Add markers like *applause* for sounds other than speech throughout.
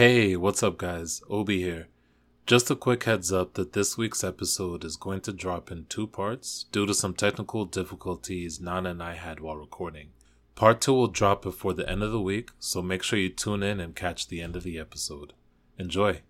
Hey, what's up, guys? Obi here. Just a quick heads up that this week's episode is going to drop in two parts due to some technical difficulties Nana and I had while recording. Part two will drop before the end of the week, so make sure you tune in and catch the end of the episode. Enjoy!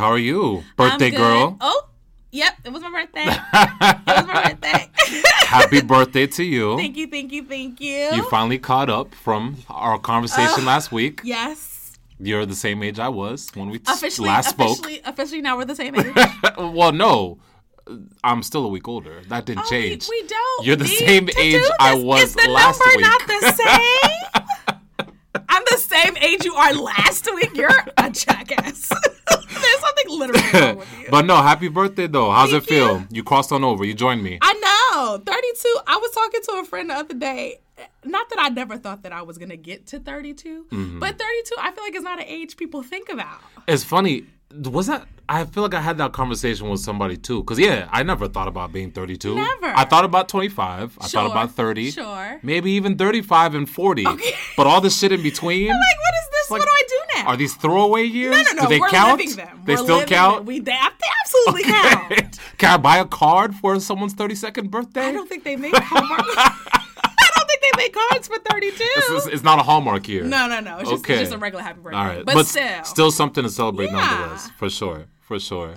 How are you? Birthday girl. Oh, yep, it was my birthday. *laughs* it was my birthday. *laughs* Happy birthday to you. thank you, thank you, thank you. You finally caught up from our conversation oh, last week. yes, You're the same age I was when we officially, last spoke. officially, officially. Now we're the same age. *laughs* well, no, I'm still a week older. That didn't Oh, change. We, we don't. You're the same age I was Is the last number week. not the same? I'm the same age you are last week. You're a jackass. *laughs* There's something literally wrong with *laughs* you. but no, happy birthday though. How's Thank it feel? You. crossed on over. You joined me. I know. 32. I was talking to a friend the other day. Not that I never thought that I was going to get to 32, Mm-hmm. but 32, I feel like it's not an age people think about. It's funny. Was that? I feel like I had that conversation with somebody too. Cause yeah, I never thought about being 32. Never. I thought about 25. I Sure, thought about 30. sure. Maybe even 35 and 40. Okay. But all the shit in between. *laughs* Like, what is this? Like, what do I do now? Are these throwaway years? no, no, no. Do they we're count? living them. They We're still count. them. We, they, absolutely count. *laughs* Can I buy a card for someone's 32nd birthday? I don't think they make Hallmark. *laughs* I don't think they make cards for 32. It's, it's not a hallmark year. no, no, no. It's just, Okay. it's just a regular happy birthday. All right, But, still. still something to celebrate Yeah. Mm-hmm. nonetheless, for sure, for sure.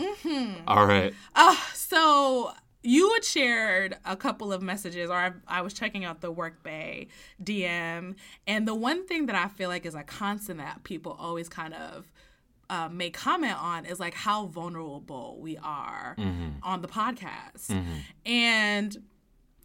All right, Uh, so you had shared a couple of messages, or I, I was checking out the Work Bay DM, and the one thing that I feel like is a constant that people always kind of uh, make comment on is like how vulnerable we are Mm-hmm. on the podcast, and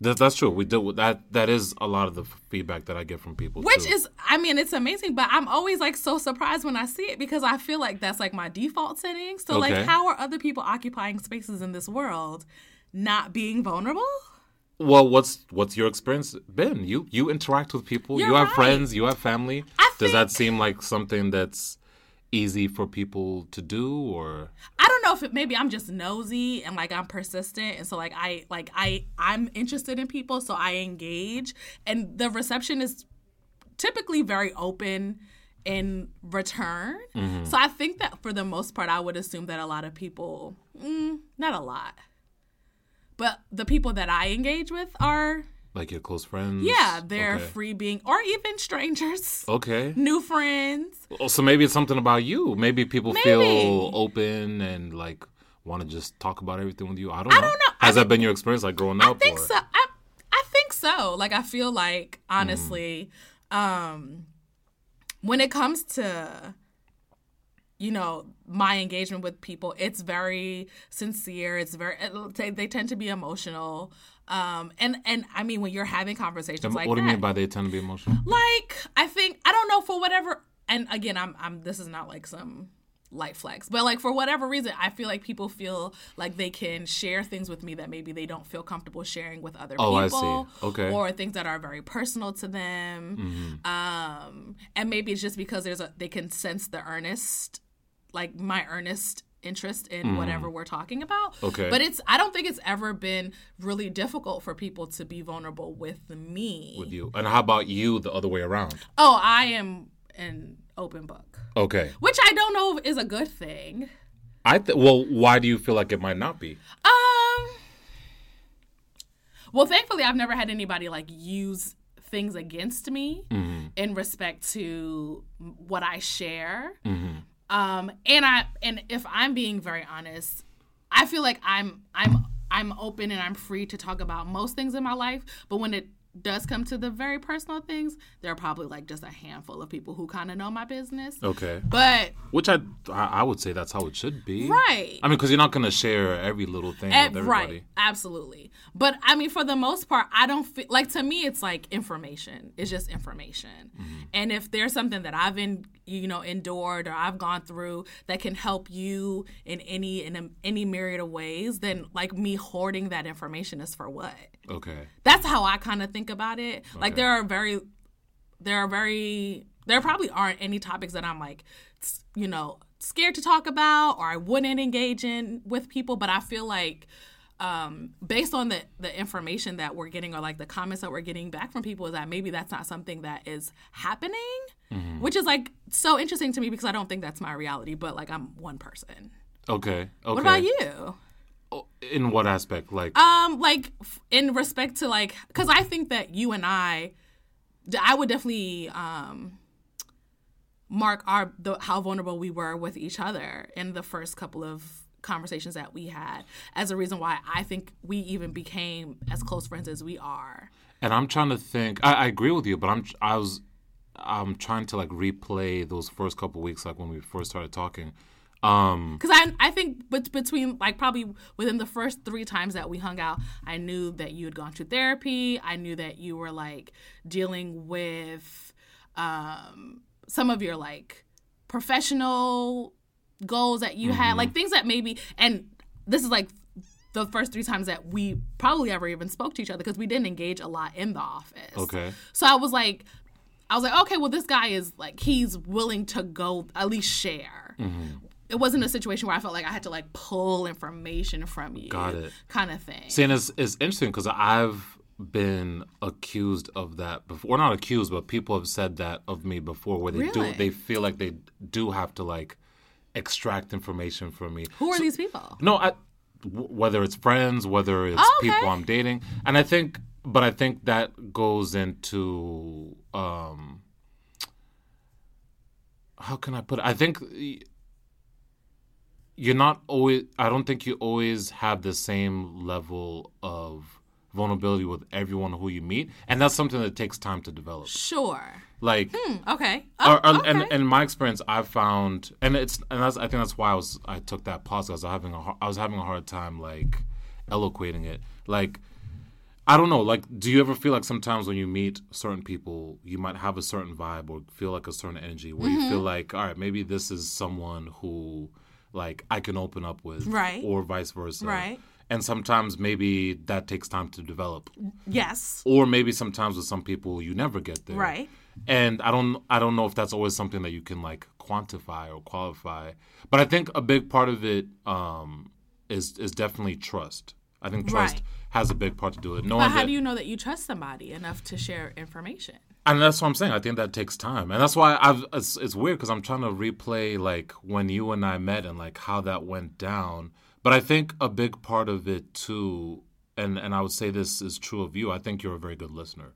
That- that's true. We do that. That is a lot of the feedback that I get from people. which too. is I mean it's amazing, but I'm always like so surprised when I see it because I feel like that's like my default setting. So Okay. like, how are other people occupying spaces in this world? Not being vulnerable? well, what's what's your experience been? You you interact with people. You're you have right. friends. You have family. I Does that seem like something that's easy for people to do, or I don't know if it maybe I'm just nosy and like I'm persistent and so like I like I I'm interested in people so I engage and the reception is typically very open in return. So I think that for the most part I would assume that a lot of people mm, not a lot. But the people that I engage with are like your close friends? yeah, they're okay. free being or even strangers, *laughs* Okay. new friends. Oh, So maybe it's something about you. Maybe people Maybe. feel open and like want to just talk about everything with you. I don't know. don't know. I Has that been your experience, like growing up? I think or? so. I I think so. Like I feel like honestly, um, when it comes to you know my engagement with people, it's very sincere. It's very they, they tend to be emotional. Um, and and I mean when you're having conversations like what do you that, mean by they tend to be emotional? like I think I don't know for whatever. And again, I'm I'm this is not like some light flex, but like for whatever reason, I feel like people feel like they can share things with me that maybe they don't feel comfortable sharing with other Oh, I see. people. Okay. Or things that are very personal to them. Um, and maybe it's just because there's a they can sense the earnest, like my earnest interest in mm. whatever we're talking about. Okay. But it's I don't think it's ever been really difficult for people to be vulnerable with me. with you? And how about you the other way around? Oh, I am an open book, Okay. which I don't know is a good thing. I th- well, why do you feel like it might not be? Um. Well, thankfully, I've never had anybody like use things against me mm-hmm. in respect to what I share. Mm-hmm. Um, and I and if I'm being very honest, I feel like I'm I'm I'm open and I'm free to talk about most things in my life. But when it does come to the very personal things, there are probably like just a handful of people who kind of know my business. Okay. But Which I I would say that's how it should be. right. I mean, because you're not gonna share every little thing Eh, with everybody. right, absolutely. But I mean, for the most part, I don't feel like to me, it's like information. It's just information. Mm-hmm. And if there's something that I've in, you know endured or I've gone through that can help you in any in a, any myriad of ways, then like me hoarding that information is for what? Okay. That's how I kind of think about it. Like there are very there are very there probably aren't any topics that I'm like you know scared to talk about or I wouldn't engage in with people, but I feel like um, based on the the information that we're getting or like the comments that we're getting back from people is that maybe that's not something that is happening, which is like so interesting to me because I don't think that's my reality. But like I'm one person. Okay. Okay. What about you? In what aspect? Like, Um, like f- in respect to like, because I think that you and I, I would definitely um mark our the how vulnerable we were with each other in the first couple of conversations that we had as a reason why I think we even became as close friends as we are. and I'm trying to think. I, I agree with you, but I'm I was I'm trying to like replay those first couple weeks, like when we first started talking. Um, Because I, I think bet- between like probably within the first three times that we hung out, I knew that you had gone to therapy. I knew that you were like dealing with um, some of your like professional goals that you had, like things that maybe. And this is like the first three times that we probably ever even spoke to each other because we didn't engage a lot in the office. okay. So I was like, I was like, okay, well, this guy is like, he's willing to go at least share. Mm-hmm. It wasn't a situation where I felt like I had to like pull information from you, Got it. kind of thing. See, and it's, it's interesting because I've been accused of that before. Or not accused, but people have said that of me before, where they Really? do they feel like they do have to like extract information from me. Who are these people? No, I, w- whether it's friends, whether it's Oh, okay. people I'm dating, and I think, but I think that goes into um, how can I put it? I think you're not always. I don't think you always have the same level of vulnerability with everyone who you meet, and that's something that takes time to develop. Sure. Like Hmm, okay. Oh, or, or, okay. and, and in my experience, I found, and it's, and that's, I think that's why I was, I took that pause. I was having a, I was having a hard time like eloquating it. Like, I don't know. Like, do you ever feel like sometimes when you meet certain people, you might have a certain vibe or feel like a certain energy where you Mm-hmm. feel like, all right, maybe this is someone who, like, I can open up with, Right. Or vice versa, Right. And sometimes maybe that takes time to develop yes. or maybe sometimes with some people you never get there Right. and i don't i don't know if that's always something that you can like quantify or qualify but i think a big part of it um is is definitely trust i think trust Right. Has a big part to do with it. Knowing But how that, do you know that you trust somebody enough to share information? and that's what i'm saying. I think that takes time. And that's why i've it's, it's weird because i'm trying to replay like when you and i met and like how that went down. But i think a big part of it too and and i would say this is true of you i think you're a very good listener.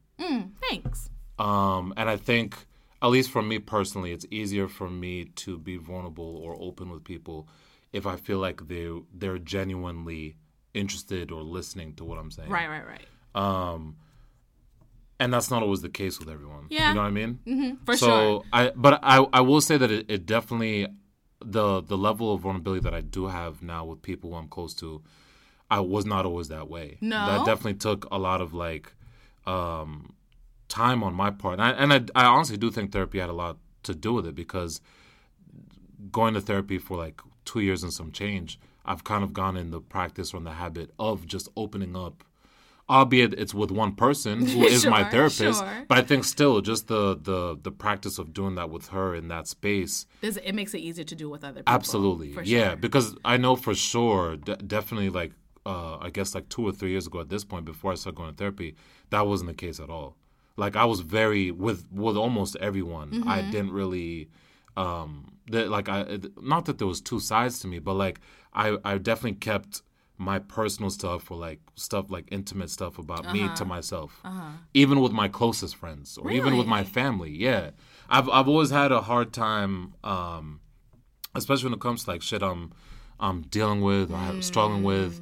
Thanks. Um, and I think, at least for me personally, it's easier for me to be vulnerable or open with people if I feel like they they're genuinely interested or listening to what I'm saying. Right, right, right. Um, and that's not always the case with everyone. Yeah. You know what I mean? Mm-hmm, For so sure. I, but I, I will say that it, it definitely, the the level of vulnerability that I do have now with people who I'm close to, I was not always that way. No? that definitely took a lot of like, um, time on my part, and I, and I, I honestly do think therapy had a lot to do with it because going to therapy for like two years and some change, I've kind of gone in the practice or in the habit of just opening up. Albeit it's with one person who *laughs* is my therapist, sure. but I think still just the the the practice of doing that with her in that space, This, it makes it easier to do with other people. absolutely, For yeah. Because I know for sure, d- definitely like uh, I guess like two or three years ago at this point, before I started going to therapy, that wasn't the case at all. Like I was very with with almost everyone. Mm-hmm. I didn't really um that like I not that there was two sides to me, but like I I definitely kept my personal stuff or like stuff like intimate stuff about me Uh-huh. to myself, even with my closest friends or even with my family. Yeah, I've I've always had a hard time, um, especially when it comes to like shit I'm I'm dealing with or I'm struggling with.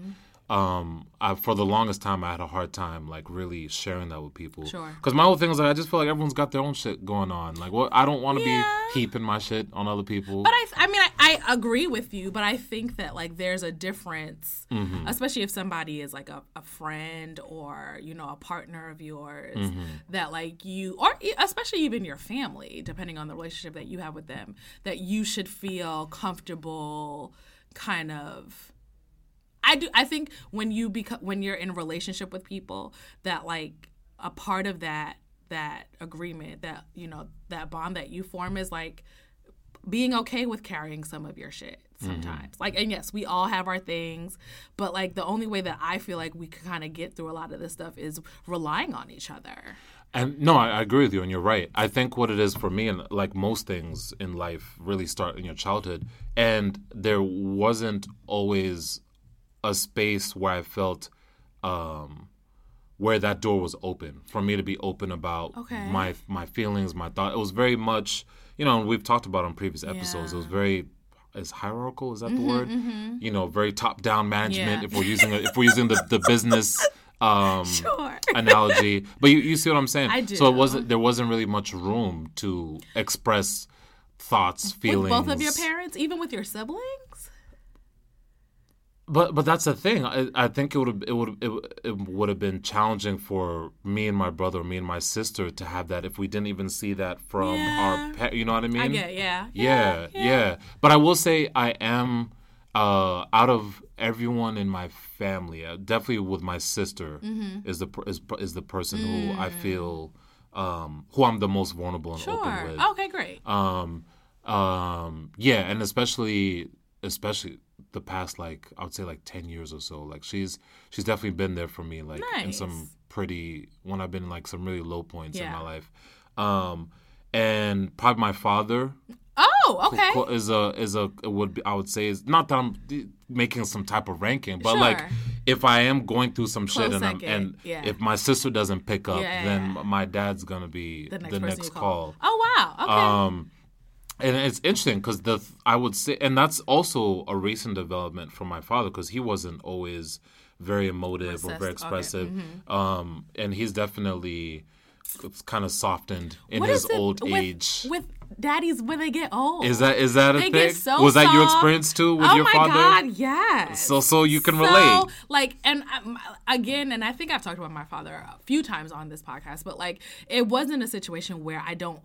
Um, I, for the longest time, I had a hard time like really sharing that with people. Sure. Because my whole thing is like I just feel like everyone's got their own shit going on. Like, what I don't want to Yeah. be heaping my shit on other people. But I, I mean, I, I agree with you, but I think that like there's a difference, mm-hmm. especially if somebody is like a, a, friend or you know a partner of yours mm-hmm. that like you or especially even your family, depending on the relationship that you have with them, that you should feel comfortable, kind of. I do. I think when you become when you're in a relationship with people that like a part of that that agreement that you know that bond that you form is like being okay with carrying some of your shit sometimes. Mm-hmm. Like, and yes, we all have our things, but like the only way that I feel like we can kind of get through a lot of this stuff is relying on each other. And no, I, I, agree with you, and you're right. I think what it is for me, and like most things in life, really start in your childhood. And there wasn't always a space where I felt um, where that door was open for me to be open about okay. my my feelings, my thought. It was very much you know, we've talked about on previous episodes. Yeah. It was very is hierarchical. Is that mm-hmm, the word? Mm-hmm. You know, very top down management. Yeah. If we're using a, if we're using the, the business *laughs* um, sure. analogy, but you, you see what I'm saying? I do. So it wasn't there wasn't really much room to express thoughts, feelings. With both of your parents, even with your siblings. But but that's the thing. I, I think it would have it would it, it would have been challenging for me and my brother, me and my sister, to have that if we didn't even see that from yeah. our You know what I mean? I get yeah. Yeah, yeah. yeah. But I will say I am uh, out of everyone in my family, uh, definitely with my sister mm-hmm. is the is is the person mm. who I mm. feel um, who I'm the most vulnerable and sure. open with. Okay, great. Um, um, yeah, and especially especially the past like I would say like ten years or so. Like she's she's definitely been there for me like nice. in some pretty when I've been like some really low points yeah. in my life. Um and probably my father Oh, okay. Is a is a would be I would say is not that I'm making some type of ranking, but sure. like if I am going through some Close shit and I'm, and yeah. if my sister doesn't pick up, yeah, then my dad's gonna be the next, the next call. call. Oh wow. Okay. Um and it's interesting because the I would say, and that's also a recent development from my father because he wasn't always very emotive or very expressive, okay. mm-hmm. um, and he's definitely kind of softened in what his old with, age. With daddies when they get old, is that is that a they thing? So Was that your experience too with oh your father? Oh my god, yes. So so you can so, relate. Like, and um, again, and I think I've talked about my father a few times on this podcast, but like, it wasn't a situation where I don't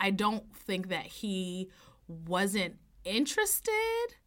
I don't think that he wasn't interested.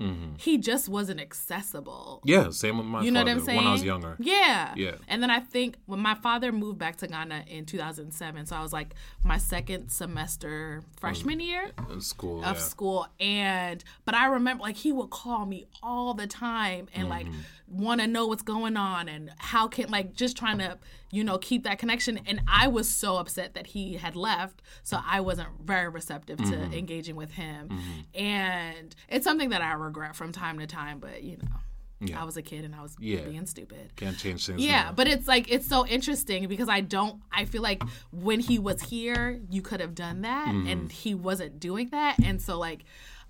Mm-hmm. He just wasn't accessible. Yeah, same with my you know what I'm saying? when I was younger. Yeah. Yeah. And then I think when my father moved back to Ghana in 2007, so I was like my second semester freshman year in school of yeah. school and but I remember like he would call me all the time and mm-hmm. like want to know what's going on and how can like just trying to you know keep that connection and i was so upset that he had left so i wasn't very receptive to mm-hmm. engaging with him mm-hmm. and it's something that i regret from time to time but you know yeah. I was a kid and I was yeah. being stupid. Can't change things. Yeah, now. but it's like it's so interesting because I don't. I feel like when he was here, you could have done that, mm-hmm. and he wasn't doing that, and so like,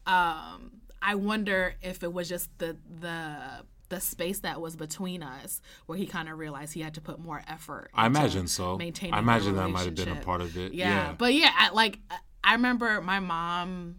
um, I wonder if it was just the the the space that was between us where he kind of realized he had to put more effort i imagine so. Maintaining i imagine that might have been a part of it. Yeah, yeah. but yeah I, like i remember my mom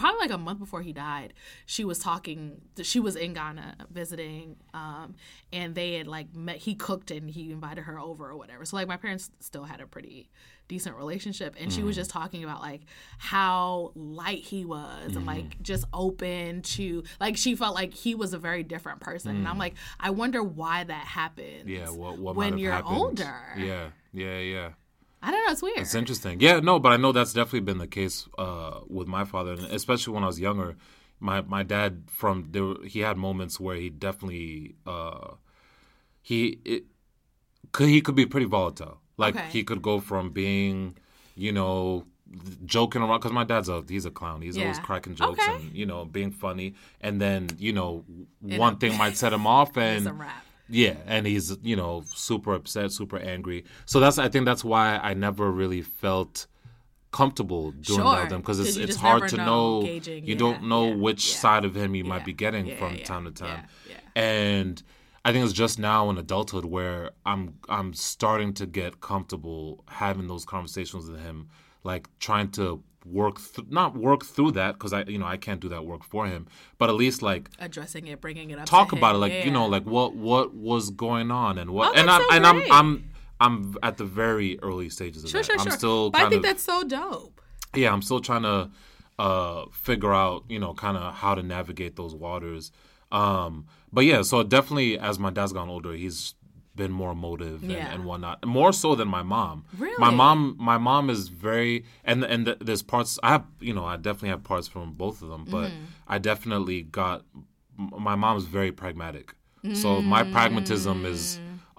probably like a month before he died she was talking she was in ghana visiting um, and they had like met he cooked and he invited her over or whatever so like my parents still had a pretty decent relationship and mm. she was mm-hmm. just talking about like how light he was mm. and like mm-hmm. just open to like she felt like he was a very different person mm. and i'm mm. like i wonder why that happens yeah what, what when you're happened. older yeah yeah yeah I don't know. It's weird. It's interesting. Yeah, no, but I know that's definitely been the case uh, with my father, and especially when I was younger. My my dad from there, he had moments where he definitely uh, he it, could he could be pretty volatile. Like okay. he could go from being, you know, joking around because my dad's a he's a clown. He's yeah. always cracking jokes okay. and you know being funny, and then you know one thing might set him *laughs* off and. Yeah, and he's you know super upset, super angry. So that's I think that's why I never really felt comfortable doing sure. that with them because it's it's hard to know. know you yeah, don't know yeah, which yeah. side of him you might be getting from time to time, and I think it's just now in adulthood where I'm I'm starting to get comfortable having those conversations with him like trying to work th- not work through that because I you know I can't do that work for him, but at least like addressing it, bringing it up, talk about it, like yeah. you know, like what what was going on and what Oh, and I'm so and I'm. I'm I'm at the very early stages of sure, that. sure, I'm sure. still but I think that's so dope. yeah, I'm still trying to uh, figure out, you know, kind of how to navigate those waters. Um, but yeah, so definitely as my dad's gotten older, he's been more emotive and, Yeah. and whatnot, more so than my mom. Really, My mom, my mom is very, and and th- there's parts I have, you know, I definitely have parts from both of them, but Mm-hmm. I definitely got. My mom's very pragmatic, so my pragmatism is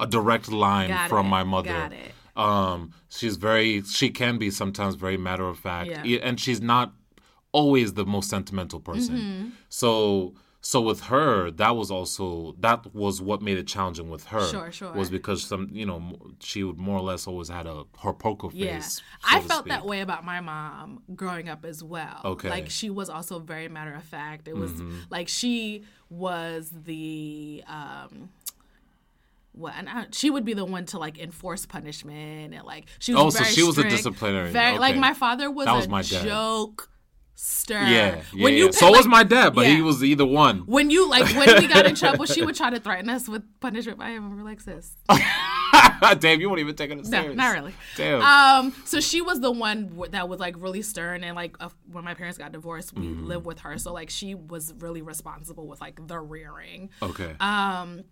a direct line Mm. Got from it, my mother. got it. Um, she's very, she can be sometimes very matter of fact, Yeah. And she's not always the most sentimental person. Mm-hmm. So, so with her, that was also that was what made it challenging with her. Sure, sure. Was because some, you know, she would more or less always had a her poker Yeah, face. so I felt that way about my mom growing up as well. Okay. like she was also very matter of fact. It was Mm-hmm. like she was the um, what and I, she would be the one to like enforce punishment and like she was Oh, so she was the strict, disciplinarian. Very like my father was That a was my dad. joke stir. Yeah, yeah. when you yeah. pay, so like, was my dad, but yeah. he was either one. When you like when we got in trouble, she would try to threaten us with punishment by him. And we're like, sis, Damn, you won't even take it no, serious. not really. Damn. Um, so she was the one w- that was like really stern, and like uh, when my parents got divorced, we Mm-hmm. lived with her. So like she was really responsible with like the rearing. okay. Um,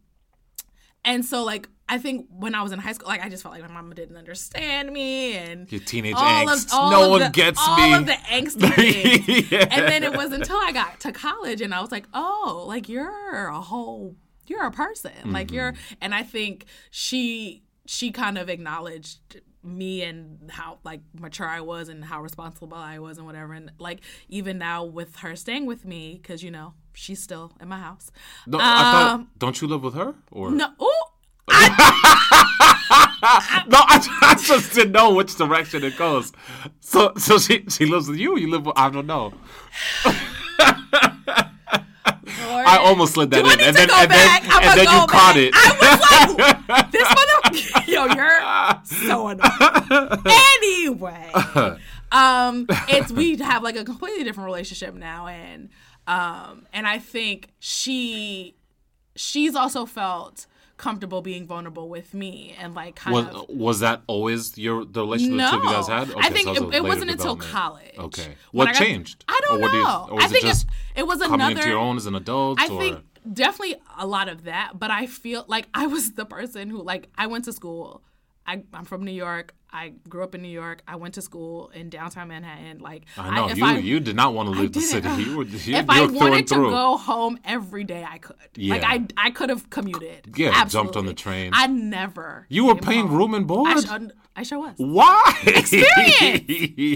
and so like I think when I was in high school, like I just felt like my mama didn't understand me, and Your teenage all angst. of all no one the, gets all me. of the things. *laughs* Yeah. And then it was until I got to college and I was like, oh, like you're a whole, you're a person. Like you're, Mm-hmm. and I think she, she kind of acknowledged me and how like mature I was and how responsible I was and whatever. And like even now with her staying with me, because you know she's still in my house. No, I thought. Um, Don't you live with her? Or No, ooh, no, *laughs* I, I just didn't know which direction it goes. So, so she she lives with you. You live with I don't know. Lord. I almost slid that Do in, and then and back? then I'ma and then you caught it. I was like, this *laughs* mother, yo, you're so annoying. anyway, um, it's we have like a completely different relationship now, and um, and I think she, she's also felt comfortable being vulnerable with me and like kind Was, of. was that always your the relationship No, you guys had? I think so it, it wasn't until college. Okay, what I got- changed? I don't or you- know. or was I think it, it was coming another. into your own as an adult? I or? think definitely a lot of that, but I feel like I was the person who like I went to school. I, I'm from New York. I grew up in New York. I went to school in downtown Manhattan. Like I know if you. I, you did not want to leave the city. You were. *laughs* You, if I wanted to through. go home every day, I could. Yeah. Like I, I could have commuted. Yeah, jumped on the train. I never. You were paying home. room and board. I, sh- I sure was. Why? Experience.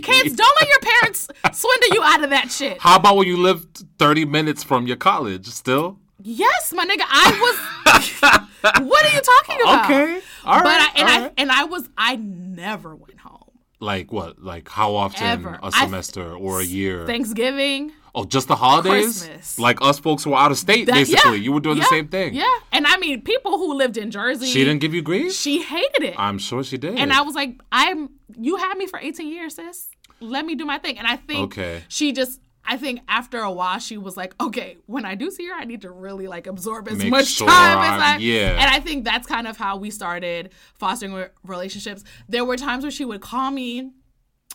Kids, don't let your parents *laughs* swindle you out of that shit. How about when you lived 30 minutes from your college still? Yes, my nigga. I was. *laughs* what are you talking about? Okay. All right. but I, and all I right. and I was I never went home. Like what? Like how often Ever. a semester or a year? Thanksgiving. oh, just the holidays? Christmas. Like us folks who were out of state, that- basically. yeah, you were doing yeah, the same thing. Yeah, and I mean people who lived in Jersey. She didn't give you grief? She hated it, I'm sure she did. and I was like, I'm. You had me for 18 years, sis. Let me do my thing. And I think Okay. she just. I think after a while she was like, okay, when I do see her, I need to really like absorb as Make much sure time as I'm- I yeah. And I think that's kind of how we started fostering re- relationships. There were times where she would call me,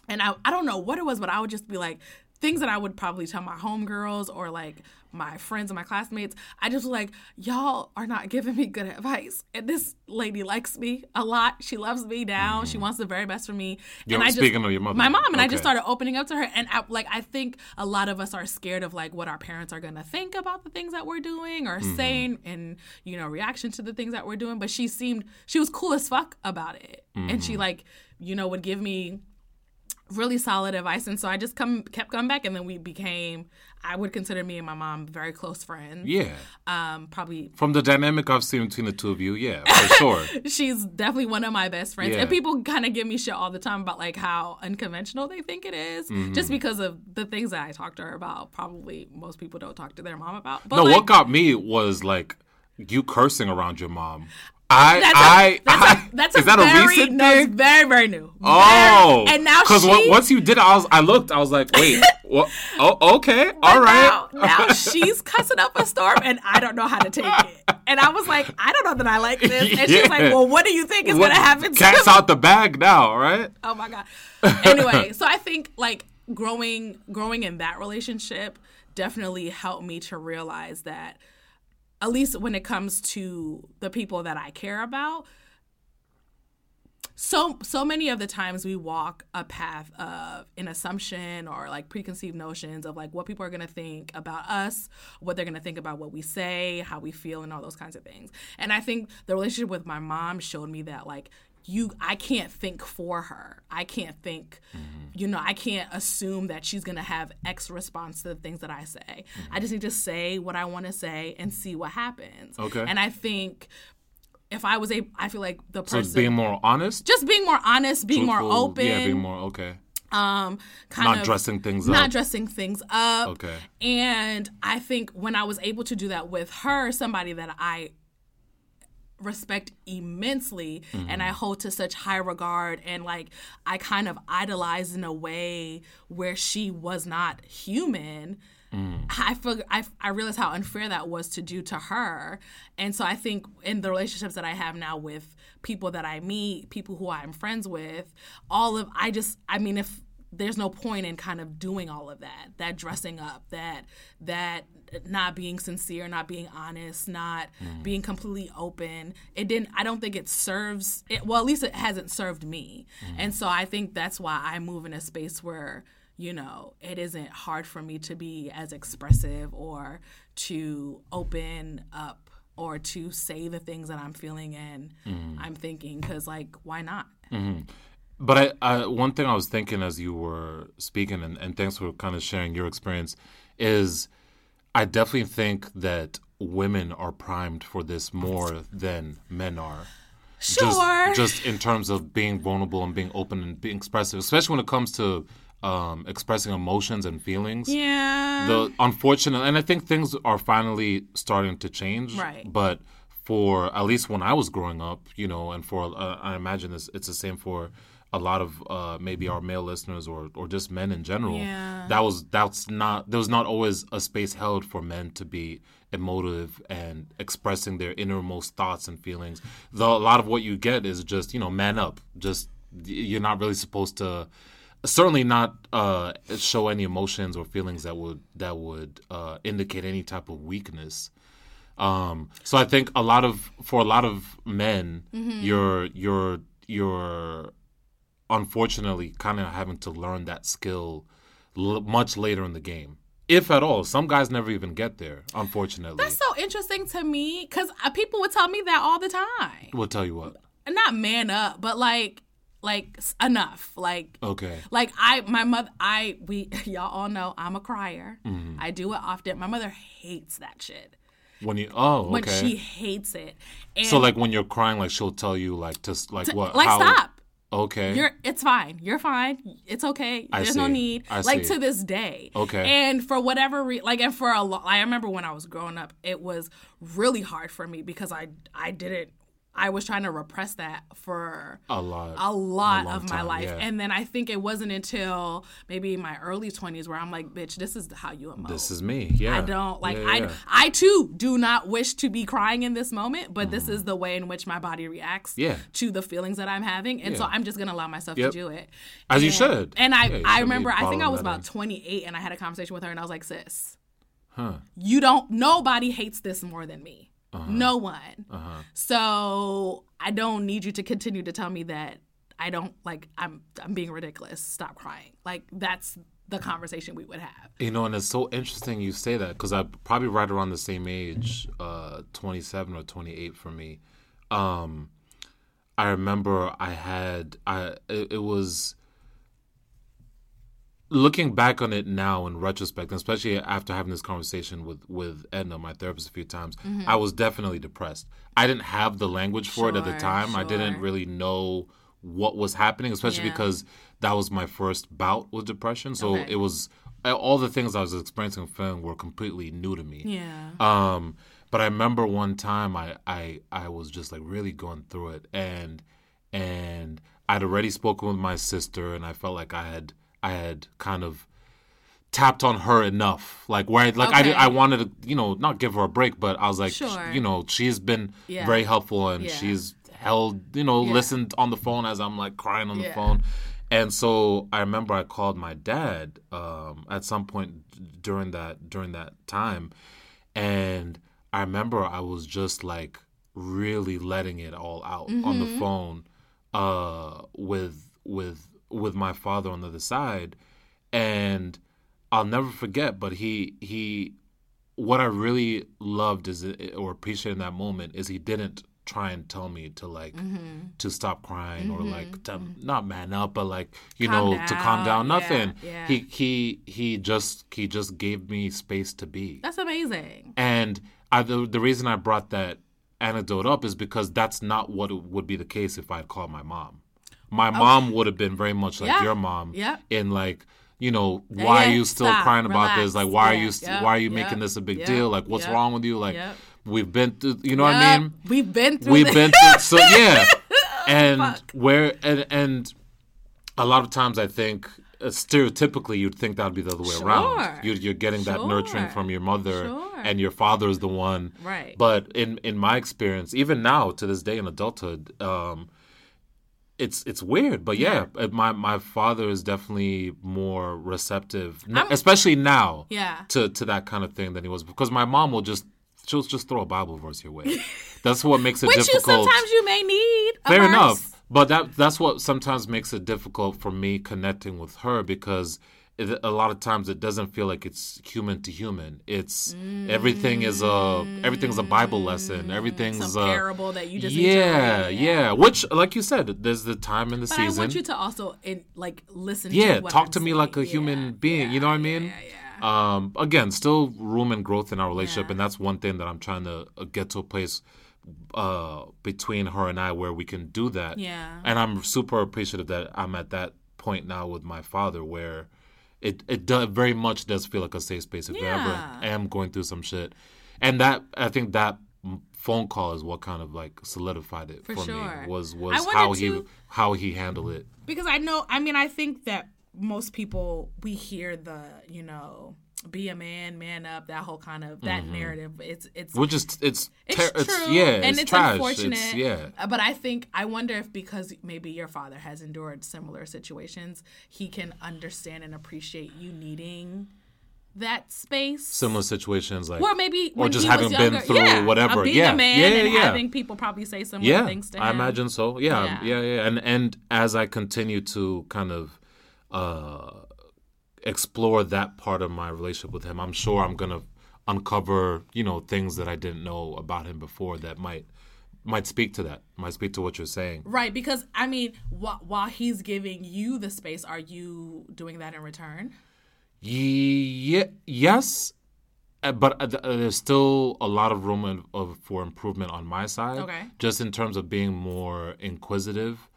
and I I don't know what it was, but I would just be like things that I would probably tell my homegirls or like my friends and my classmates. I just was like, y'all are not giving me good advice, and this lady likes me a lot. She loves me now. She wants the very best for me. Yo, and I just Mm-hmm. speaking of your mother. my mom and I just started opening up to her and I, like I think a lot of us are scared of like what our parents are going to think about the things that we're doing or Mm-hmm. saying and you know reaction to the things that we're doing but she seemed she was cool as fuck about it and Mm-hmm. she like you know would give me really solid advice and so I just come kept coming back and then we became I would consider me and my mom very close friends Yeah. um probably From the dynamic I've seen between the two of you, yeah, for sure. *laughs* she's definitely one of my best friends. Yeah. And people kind of give me shit all the time about like how unconventional they think it is, Mm-hmm. just because of the things that I talk to her about. Probably most people don't talk to their mom about. But no, like, what got me was like you cursing around your mom. I, That's I, a, that's I, a, that's is a that very, a recent no, thing? Very, very new. Oh, Very- and now because once you did, it, I was, I looked, I was like, wait, *laughs* what? Oh, okay, all right. Now, now *laughs* she's cussing up a storm, and I don't know how to take it. And I was like, I don't know that I like this. And she's like, Well, what do you think is What- going to happen to Cat's out the bag now, right? Oh my god. *laughs* Anyway, so I think like growing growing in that relationship definitely helped me to realize that at least when it comes to the people that I care about, so so many of the times we walk a path of an assumption or like preconceived notions of like what people are going to think about us what they're going to think about what we say how we feel and all those kinds of things. And i think the relationship with my mom showed me that like you i can't think for her i can't think you know i can't assume that she's going to have x response to the things that i say i just need to say what i want to say and see what happens Okay. and i think if i was a i feel like the person it's being more honest, just being more honest, being more open, Yeah, being more okay. um, kind Not of dressing things not up. Not dressing things up. Okay. And I think when I was able to do that with her, somebody that I respect immensely and I mm-hmm. hold to such high regard and like I kind of idolize in a way where she was not human. Mm. I feel I, I realized how unfair that was to do to her. And so I think in the relationships that I have now with people that I meet, people who I'm friends with, all of I just I mean if there's no point in kind of doing all of that, that dressing up, that that not being sincere, not being honest, not mm. being completely open. It didn't I don't think it serves it well at least it hasn't served me. Mm. And so I think that's why I move in a space where you know, it isn't hard for me to be as expressive or to open up or to say the things that I'm feeling and mm. I'm thinking because, like, why not? Mm-hmm. But I, I, one thing I was thinking as you were speaking, and, and thanks for kind of sharing your experience, is I definitely think that women are primed for this more than men are. Sure. Just, just in terms of being vulnerable and being open and being expressive, especially when it comes to um, expressing emotions and feelings. yeah. The unfortunate, and I think things are finally starting to change. Right. But for at least when I was growing up, you know, and for uh, I imagine this, it's the same for a lot of uh, maybe our male listeners or or just men in general. Yeah. That was that's not there was not always a space held for men to be emotive and expressing their innermost thoughts and feelings. Though a lot of what you get is just you know man up. Just you're not really supposed to certainly not uh, show any emotions or feelings that would that would uh, indicate any type of weakness. Um, so I think a lot of for a lot of men, you're you're you're unfortunately kind of having to learn that skill l- much later in the game, if at all. Some guys never even get there. Unfortunately, That's so interesting to me because people would tell me that all the time. we'll tell you what. Not man up, but like, like enough. Like, Okay, like I, my mother, I, we, *laughs* y'all all know I'm a crier. Mm-hmm. I do it often. My mother hates that shit. when you oh When she hates it. And so like when you're crying, like she'll tell you like to like what like how stop. Okay You're it's fine. You're fine. It's okay. I There's no need. I like see. to this day. Okay. And for whatever re- like and for a lot I remember when I was growing up, it was really hard for me because I I didn't I was trying to repress that for a lot a lot long of my time, life. yeah. And then I think it wasn't until maybe my early 20s where I'm like, bitch, this is how you emote. This is me. Yeah. I don't like Yeah, I yeah. I too do not wish to be crying in this moment, but this is the way in which my body reacts Mm-hmm. Yeah. to the feelings that I'm having, and so I'm just gonna allow myself Yep. to do it. As you should. And I I remember I think I was about in. 28 and I had a conversation with her and I was like, sis, Huh. you don't nobody hates this more than me. Uh-huh. No one. So I don't need you to continue to tell me that I don't like I'm I'm being ridiculous. Stop crying. Like that's the conversation we would have. You know, and it's so interesting you say that because I'm probably right around the same age, uh, 27 or 28 for me. Um, I remember I had I it, it was looking back on it now in retrospect, especially after having this conversation with with Edna, my therapist, a few times, I was definitely depressed. I didn't have the language for it at the Sure, time. I didn't really know what was happening, especially Yeah. because that was my first bout with depression. So Okay. it was all the things I was experiencing in film were completely new to me. Yeah. Um, but I remember one time I, I I was just like really going through it, and and I'd already spoken with my sister, and I felt like I had I had kind of tapped on her enough, like where I, like I Okay. did, I wanted to you know not give her a break, but I was like Sure. you know she's been Yeah. very helpful and Yeah. she's held you know Yeah. listened on the phone as I'm like crying on the phone. And so I remember I called my dad um, at some point during that during that time, and I remember I was just like really letting it all out on the Mm-hmm. phone uh, with with with my father on the other side, and I'll never forget. But he he, what I really loved is or appreciated in that moment is he didn't try and tell me to like Mm-hmm. to stop crying or like to not man up but like you Calm know to calm down. down nothing Yeah, yeah. he he he just he just gave me space to be That's amazing. and I, the, the reason I brought that anecdote up is because that's not what would be the case if I had called my mom. My mom would have been very much like Yeah. your mom Yeah. in like, you know, why yeah, are you still stop, crying about this? Like, why are you st- why are you making this a big deal? Like, what's wrong with you? Like, we've been through, you know what I mean? We've been through We've this. been through, so *laughs* yeah, and Fuck. where and and a lot of times I think. Uh, stereotypically, you'd think that would be the other way Sure. around. You're, you're getting that nurturing from your mother, Sure. and your father is the one Right. but in in my experience, even now to this day in adulthood, um, it's it's weird. But yeah, uh my my father is definitely more receptive, I'm- especially now, Yeah. to to that kind of thing than he was. Because my mom will just she'll just throw a Bible verse your way. *laughs* That's what makes it Which you difficult. sometimes you may need. a Fair verse. enough. But that that's what sometimes makes it difficult for me connecting with her because it, a lot of times it doesn't feel like it's human to human. It's everything is a everything's a Bible lesson. Everything's Mm. Some a parable that you just to yeah, yeah. Which, like you said, there's the time in the But season. I want you to also in, like listen. yeah, to talk I'm to me saying. like a Yeah, human being. you know what I mean? Yeah, yeah. Um, again, still room and growth in our relationship, Yeah. and that's one thing that I'm trying to uh, get to a place uh, between her and I where we can do that. Yeah. And I'm super appreciative that I'm at that point now with my father where it it do, very much does feel like a safe space if I Yeah. ever am going through some shit. And that I think that phone call is what kind of like solidified it for, For me was was how he how he handled it. because I know. I mean, I think that most people we hear the you know be a man, man up, that whole kind of that narrative. It's it's Which is it's it's ter- true, it's yeah, and it's, it's trash. unfortunate. It's, yeah. Uh, but I think I wonder if because maybe your father has endured similar situations, he can understand and appreciate you needing that space. Similar situations like or maybe or just having was been through yeah, whatever. being Yeah. a man Yeah, and yeah. having people probably say similar yeah, things to him. I imagine so. Yeah, yeah, Yeah. yeah, And and as I continue to kind of uh, explore that part of my relationship with him, I'm sure I'm gonna uncover you know things that I didn't know about him before that might might speak to that. Might speak to what you're saying. Right, because I mean, wh- while he's giving you the space, are you doing that in return? Yeah, yes, uh, but uh, there's still a lot of room of, of, for improvement on my side. Okay. Just in terms of being more inquisitive.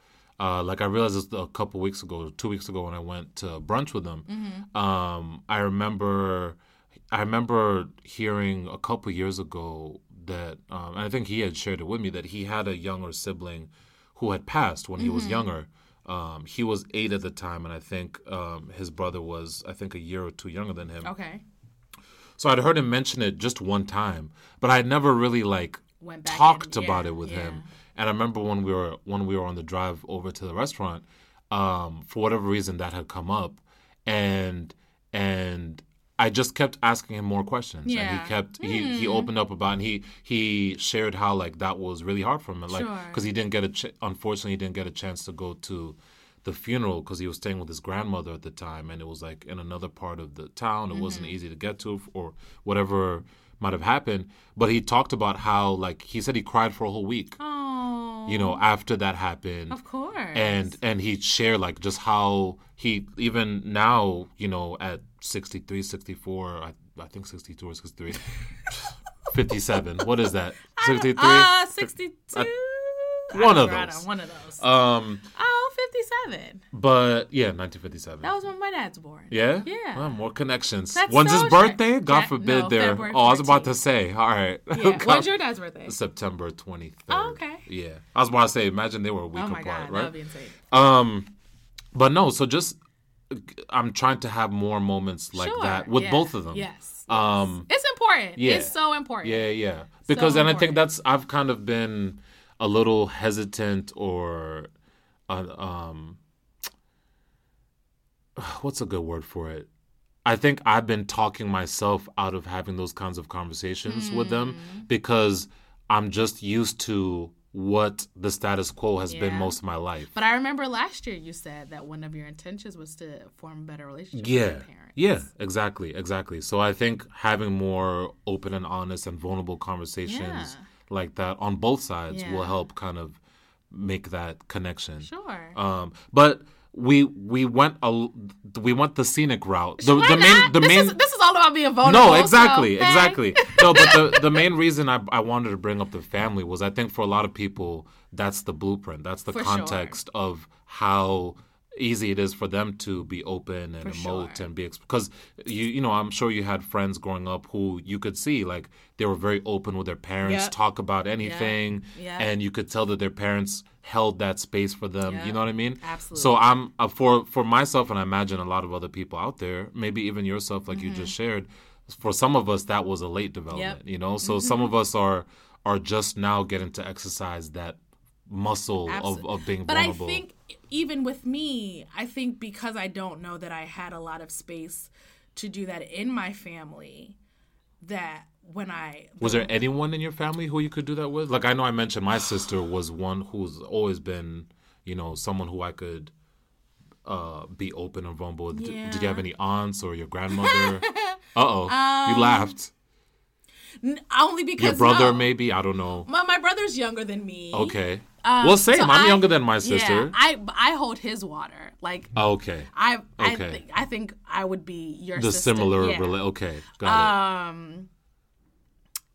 Uh, like I realized this a couple weeks ago, two weeks ago, when I went to brunch with them. Um, I remember, I remember hearing a couple years ago that, um, and I think he had shared it with me that he had a younger sibling who had passed when he was younger. Um, he was eight at the time, and I think um, his brother was, I think, a year or two younger than him. Okay. So I'd heard him mention it just one time, but I had never really like talked and- about it with yeah. him. And I remember when we were when we were on the drive over to the restaurant, um, for whatever reason that had come up, and and I just kept asking him more questions. And Yeah. Hmm. he kept he, he opened up about and he he shared how like that was really hard for him, like Sure. because he didn't get a ch- unfortunately he didn't get a chance to go to the funeral because he was staying with his grandmother at the time and it was like in another part of the town it wasn't Mm-hmm. easy to get to or whatever might have happened but he talked about how like he said he cried for a whole week Oh, you know after that happened of course. and and he shared like just how he even now you know at 63 64 i, I think 62 or 63 *laughs* 57 what is that 63 uh, sixty-two. one of those. One of those. um oh, 1957. But yeah, 1957. That was when my dad's born. Yeah? Yeah. Oh, more connections. That's When's his birthday? God forbid no, there. Oh, I was about to say. All right. Yeah. *laughs* When's your dad's birthday? September 23rd. Oh, okay. Yeah. I was about to say, imagine they were a week Oh apart, god, that right? would be insane. Um, but no, so just I'm trying to have more moments like Sure, that with yeah, both of them. Yes. Um, It's important. Yeah. It's so important. yeah, yeah. Because and I think that's I've kind of been a little hesitant or, um, *sighs* what's a good word for it? I think I've been talking myself out of having those kinds of conversations with them Mm. because I'm just used to what the status quo has been most of my life. But I remember last year you said that one of your intentions was to form a better relationship yeah with your parents. yeah exactly exactly so i think having more open and honest and vulnerable conversations Yeah. like that on both sides will help kind of make that connection Sure. um but we we went a we went the scenic route the, the main the this main is this is all about being vulnerable. no, exactly, so, exactly. *laughs* No, but the, the main reason I, I wanted to bring up the family was I think for a lot of people that's the blueprint. That's the For context of how easy it is for them to be open and For emote sure. and be because you you know I'm sure you had friends growing up who you could see like they were very open with their parents, Yep. talk about anything, Yep. and you could tell that their parents held that space for them. You know what I mean? Absolutely. So I'm uh, for for myself, and I imagine a lot of other people out there, maybe even yourself, like Mm-hmm. you just shared. For some of us, that was a late development. You know, so *laughs* some of us are are just now getting to exercise that muscle of, Absolutely. of being But vulnerable. But I think even with me, I think because I don't know that I had a lot of space to do that in my family, that when I was there anyone in your family who you could do that with? Like I know I mentioned my sister was one who's always been, you know, someone who I could uh be open and vulnerable. with. D- Did you have any aunts or your grandmother? *laughs* uh oh, you laughed. Only because Your brother, no. maybe I don't know. My, my brother's younger than me. Okay. Um, well, same. so I'm I- younger than my Yeah, sister. I I hold his water. Like okay. I I, Okay. think I think I would be your The sister. similar yeah. rela- Okay. Got Um,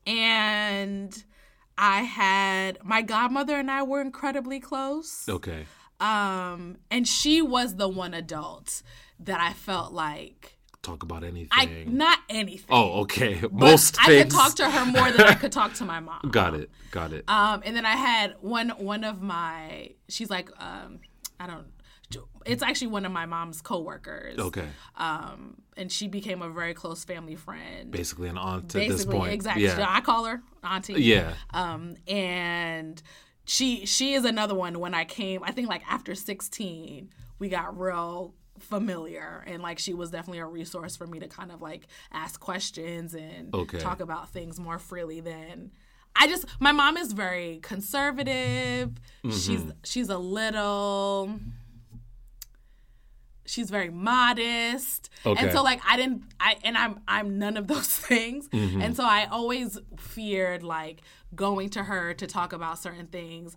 and I had my godmother and I were incredibly close. Okay. Um, and she was the one adult that I felt like Talk about anything. I not anything. oh, okay. but Most I things. could talk to her more than I could talk to my *laughs* mom. Got it. Got it. Um, and then I had one one of my she's like um I don't it's actually one of my mom's coworkers. okay. Um, and she became a very close family friend. Basically an aunt at this Basically, point. exactly. Yeah. I call her auntie. Yeah. Um, and she she is another one. When I came, I think like after sixteen, we got real familiar and like she was definitely a resource for me to kind of like ask questions and Okay. talk about things more freely than I just my mom is very conservative. She's Mm-hmm. she's a little she's very modest. Okay. And so like I didn't I and I'm I'm none of those *laughs* things. Mm-hmm. And so I always feared like going to her to talk about certain things.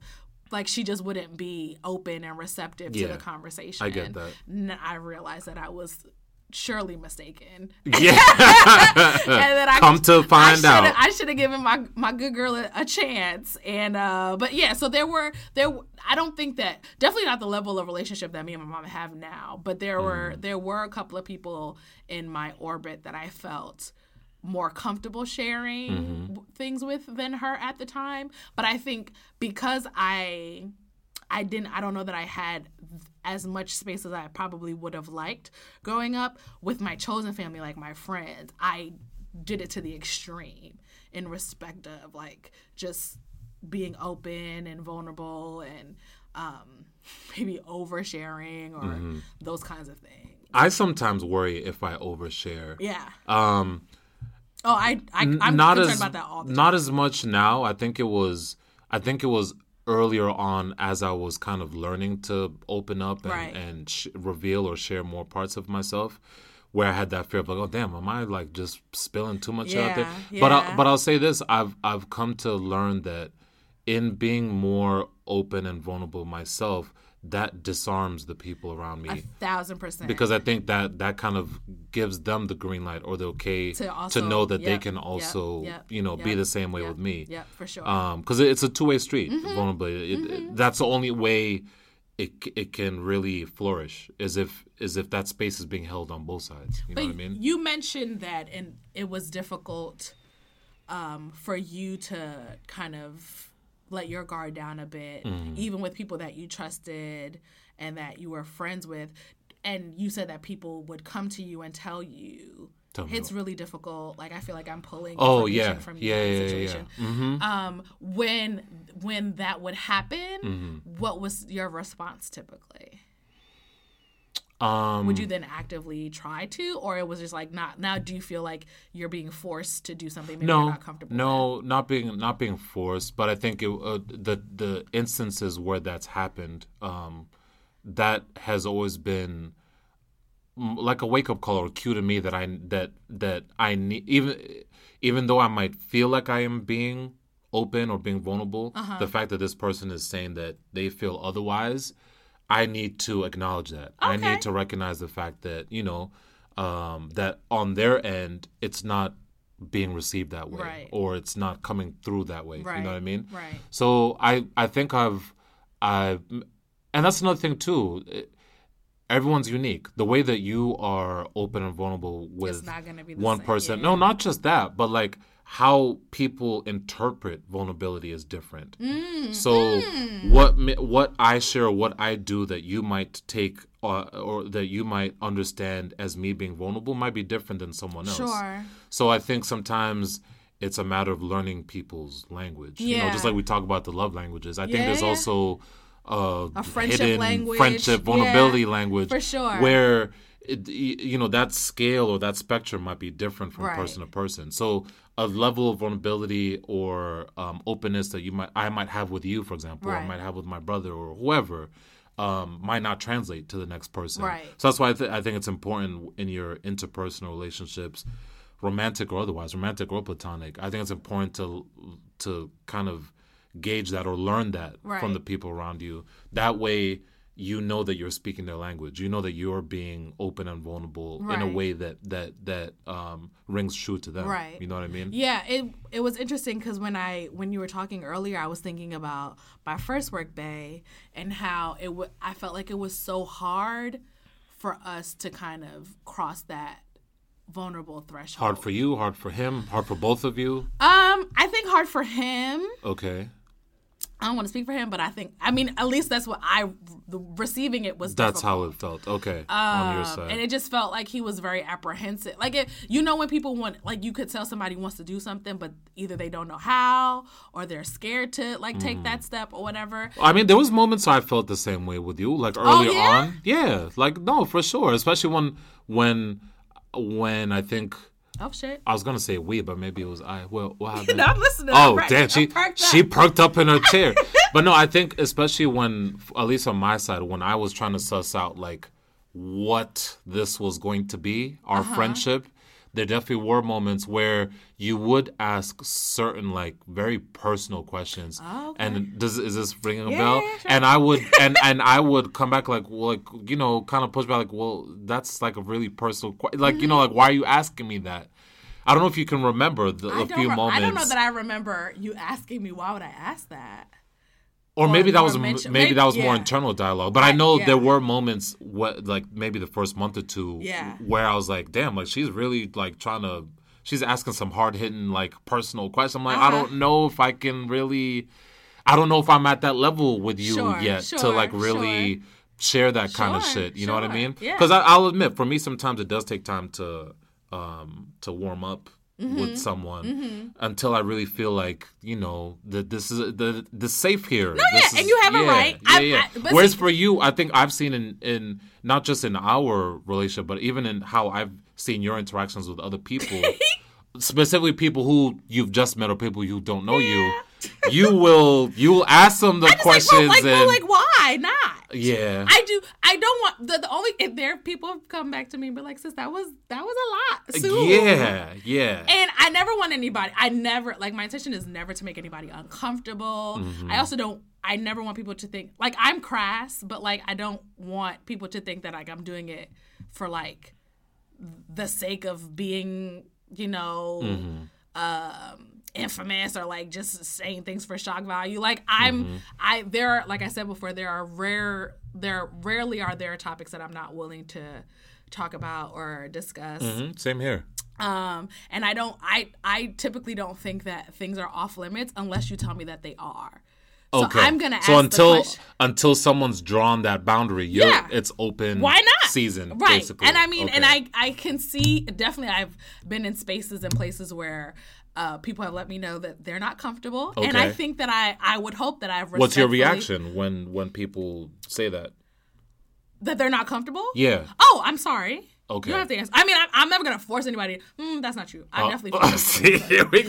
Like she just wouldn't be open and receptive to the conversation. I get that. And I realized that I was surely mistaken. Yeah. *laughs* and then I Come to find shoulda- out. I should have given my my good girl a, a chance. And uh, but yeah, so there were there. I don't think that definitely not the level of relationship that me and my mom have now. But there were Mm. there were a couple of people in my orbit that I felt more comfortable sharing Mm-hmm. things with than her at the time. But I think because I I didn't I don't know that I had as much space as I probably would have liked growing up with my chosen family like my friends. I did it to the extreme in respect of like just being open and vulnerable and um *laughs* maybe oversharing or Mm-hmm. those kinds of things. I sometimes worry if I overshare. Yeah. Um Oh, I, I I'm not concerned as about that all the time. not as much now. I think it was I think it was earlier on as I was kind of learning to open up and, Right. and sh- reveal or share more parts of myself where I had that fear of like, oh damn, am I like just spilling too much out there? Yeah, But I, but I'll say this: I've I've come to learn that in being more open and vulnerable myself, that disarms the people around me a thousand percent. because I think that that kind of gives them the green light or the okay To to, know that they can also yep, you know be the same way yep, with me. yeah, for sure. Um, because it's a two way street. Mm-hmm. Vulnerability. It- it- that's the only way it it can really flourish as if as if that space is being held on both sides. You know what I mean? you mentioned that, and it was difficult um, for you to kind of let your guard down a bit, Mm-hmm. even with people that you trusted and that you were friends with. And you said that people would come to you and tell you. Tell it's really difficult. Like I feel like I'm pulling. Oh, yeah. from Yeah, yeah, yeah, yeah. Mm-hmm. Um, when when that would happen, what was your response typically? Um, would you then actively try to or it was just like not now do you feel like you're being forced to do something maybe no, you're not comfortable no, not being not being forced, but I think it, uh, the the instances where that's happened, um, that has always been like a wake up call or cue to me that I that that I need even even though I might feel like I am being open or being vulnerable, Uh-huh. the fact that this person is saying that they feel otherwise, I need to acknowledge that. I need to recognize the fact that you know um, that on their end it's not being received that way Right. or it's not coming through that way. You know what I mean? right So I I think I've I've, and that's another thing too. It- everyone's unique. The way that you are open and vulnerable with not gonna be the one same. person. Yeah. No, not just that, but like how people interpret vulnerability is different. Mm, So what what I share, what I do that you might take uh, or that you might understand as me being vulnerable might be different than someone else. sure So I think sometimes it's a matter of learning people's language. Yeah. You know, just like we talk about the love languages. I think there's Yeah. also uh, A friendship language. friendship, Yeah, vulnerability language, for sure. Where it, you know that scale or that spectrum might be different from Right. person to person. So a level of vulnerability or um, openness that you might I might have with you, for example, or I might have with my brother or whoever. Um, might not translate to the next person. Right. So that's why I, th- I think it's important in your interpersonal relationships, romantic or otherwise, romantic or platonic. I think it's important to to kind of gauge that or learn that Right. from the people around you. That way, you know that you're speaking their language. You know that you're being open and vulnerable in a way that that that um, rings true to them. Right. You know what I mean? Yeah, it it was interesting because when I when you were talking earlier, I was thinking about my first work day and how it w- I felt like it was so hard for us to kind of cross that vulnerable threshold. Hard for you, hard for him, hard for both of you. Um, I think hard for him. Okay. I don't want to speak for him, but I think I mean at least that's what I the receiving it was. That's difficult. how it felt. Okay. on your Um, side. and it just felt like he was very apprehensive. Like it, you know, when people want, like you could tell somebody wants to do something, but either they don't know how or they're scared to like Mm. take that step or whatever. I mean, there was moments I felt the same way with you, like early Oh, yeah? on. Yeah, like no, for sure. Especially when when when I think Oh shit! I was gonna say we, but maybe it was I. Well, what *laughs* happened? No, I'm listening. Oh I'm damn, she perked she up. perked up in her chair. *laughs* but no, I think especially when, at least on my side, when I was trying to suss out like what this was going to be, our Uh-huh. friendship, there definitely were moments where you would ask certain like very personal questions. Oh, okay. And does is this ringing a Yeah, bell? yeah, sure. And I would and and I would come back like well, like you know kind of push back like well that's like a really personal que- like you know like why are you asking me that? I don't know if you can remember the, a few re- moments. I don't know that I remember you asking me why would I ask that. Or maybe that was mention- maybe maybe- that was more internal dialogue. But I know yeah. there were moments what like maybe the first month or two Yeah. where I was like, damn, like she's really like trying to she's asking some hard hitting like personal questions. I'm like, I Uh-huh. don't know if I can really I don't know if I'm at that level with you Sure, yet to like really share that kind of shit. You know what I sure, mean? yeah. Because I'll admit, for me, sometimes it does take time to um to warm up Mm-hmm. with someone until I really feel like you know that this is the the safe here. No, yeah, and you have a right. Yeah, I- yeah. I- Whereas see- for you, I think I've seen in in not just in our relationship, but even in how I've seen your interactions with other people, *laughs* specifically people who you've just met or people who don't know you. You will you will ask them the Just like, questions well, like, and well, like why? Yeah. I do. I don't want the, the only if there people have come back to me and be like, sis, that was that was a lot. Sue. yeah, yeah. And I never want anybody. I never like my intention is never to make anybody uncomfortable. Mm-hmm. I also don't. I never want people to think like I'm crass, but like I don't want people to think that like I'm doing it for like the sake of being, you know, Mm-hmm. um, infamous or like just saying things for shock value. Like I'm mm-hmm. I there are like I said before, there are rare there rarely are there topics that I'm not willing to talk about or discuss. Mm-hmm. Same here. Um, and I don't I I typically don't think that things are off limits unless you tell me that they are. So okay. I'm gonna ask so until until someone's drawn that boundary, yeah, it's open. Why not season? Right, basically. and I mean, okay. and I I can see definitely. I've been in spaces and places where uh, people have let me know that they're not comfortable, okay. and I think that I I would hope that I've. What's your reaction when when people say that? That they're not comfortable? Yeah. Oh, I'm sorry. Okay. You don't have to answer. I mean, I, I'm, never gonna force anybody. Mm, that's not true. I uh, definitely. *laughs* Uh, see,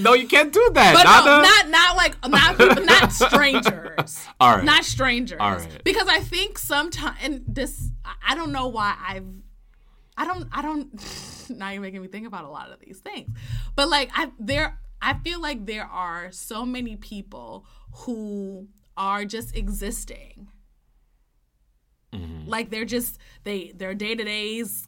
no, you can't do that. But not, no, not not like not *laughs* people, not strangers. All right. Not strangers. All right. Because I think sometimes and this I don't know why I've I don't I don't *laughs* now you're making me think about a lot of these things. But like I there I feel like there are so many people who are just existing. Mm-hmm. Like they're just they their day to days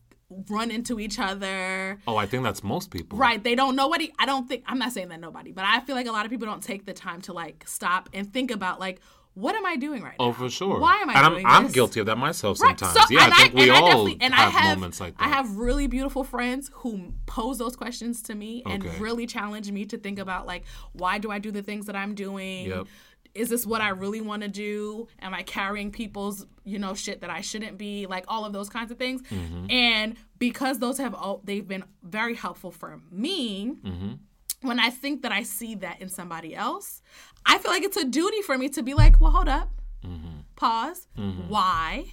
run into each other. Oh, I think that's most people. Right. They don't nobody I don't think I'm not saying that nobody, but I feel like a lot of people don't take the time to like stop and think about like what am I doing right oh, now? Oh, for sure. Why am I and doing I'm, this? I'm guilty of that myself sometimes. So, yeah, I think I, we all I and have, I have moments like that. I have really beautiful friends who pose those questions to me okay. and really challenge me to think about like, why do I do the things that I'm doing? Yep is this what I really want to do? Am I carrying people's, you know, shit that I shouldn't be? Like all of those kinds of things. Mm-hmm. And because those have all they've been very helpful for me. Mm-hmm. When I think that I see that in somebody else, I feel like it's a duty for me to be like, well, hold up, mm-hmm. pause, mm-hmm. why?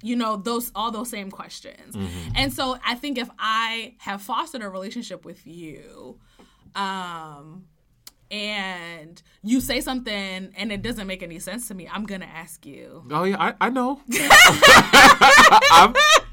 you know those all those same questions mm-hmm. and so i think if i have fostered a relationship with you um and you say something and it doesn't make any sense to me, I'm gonna ask you. Oh yeah, I, I know. *laughs*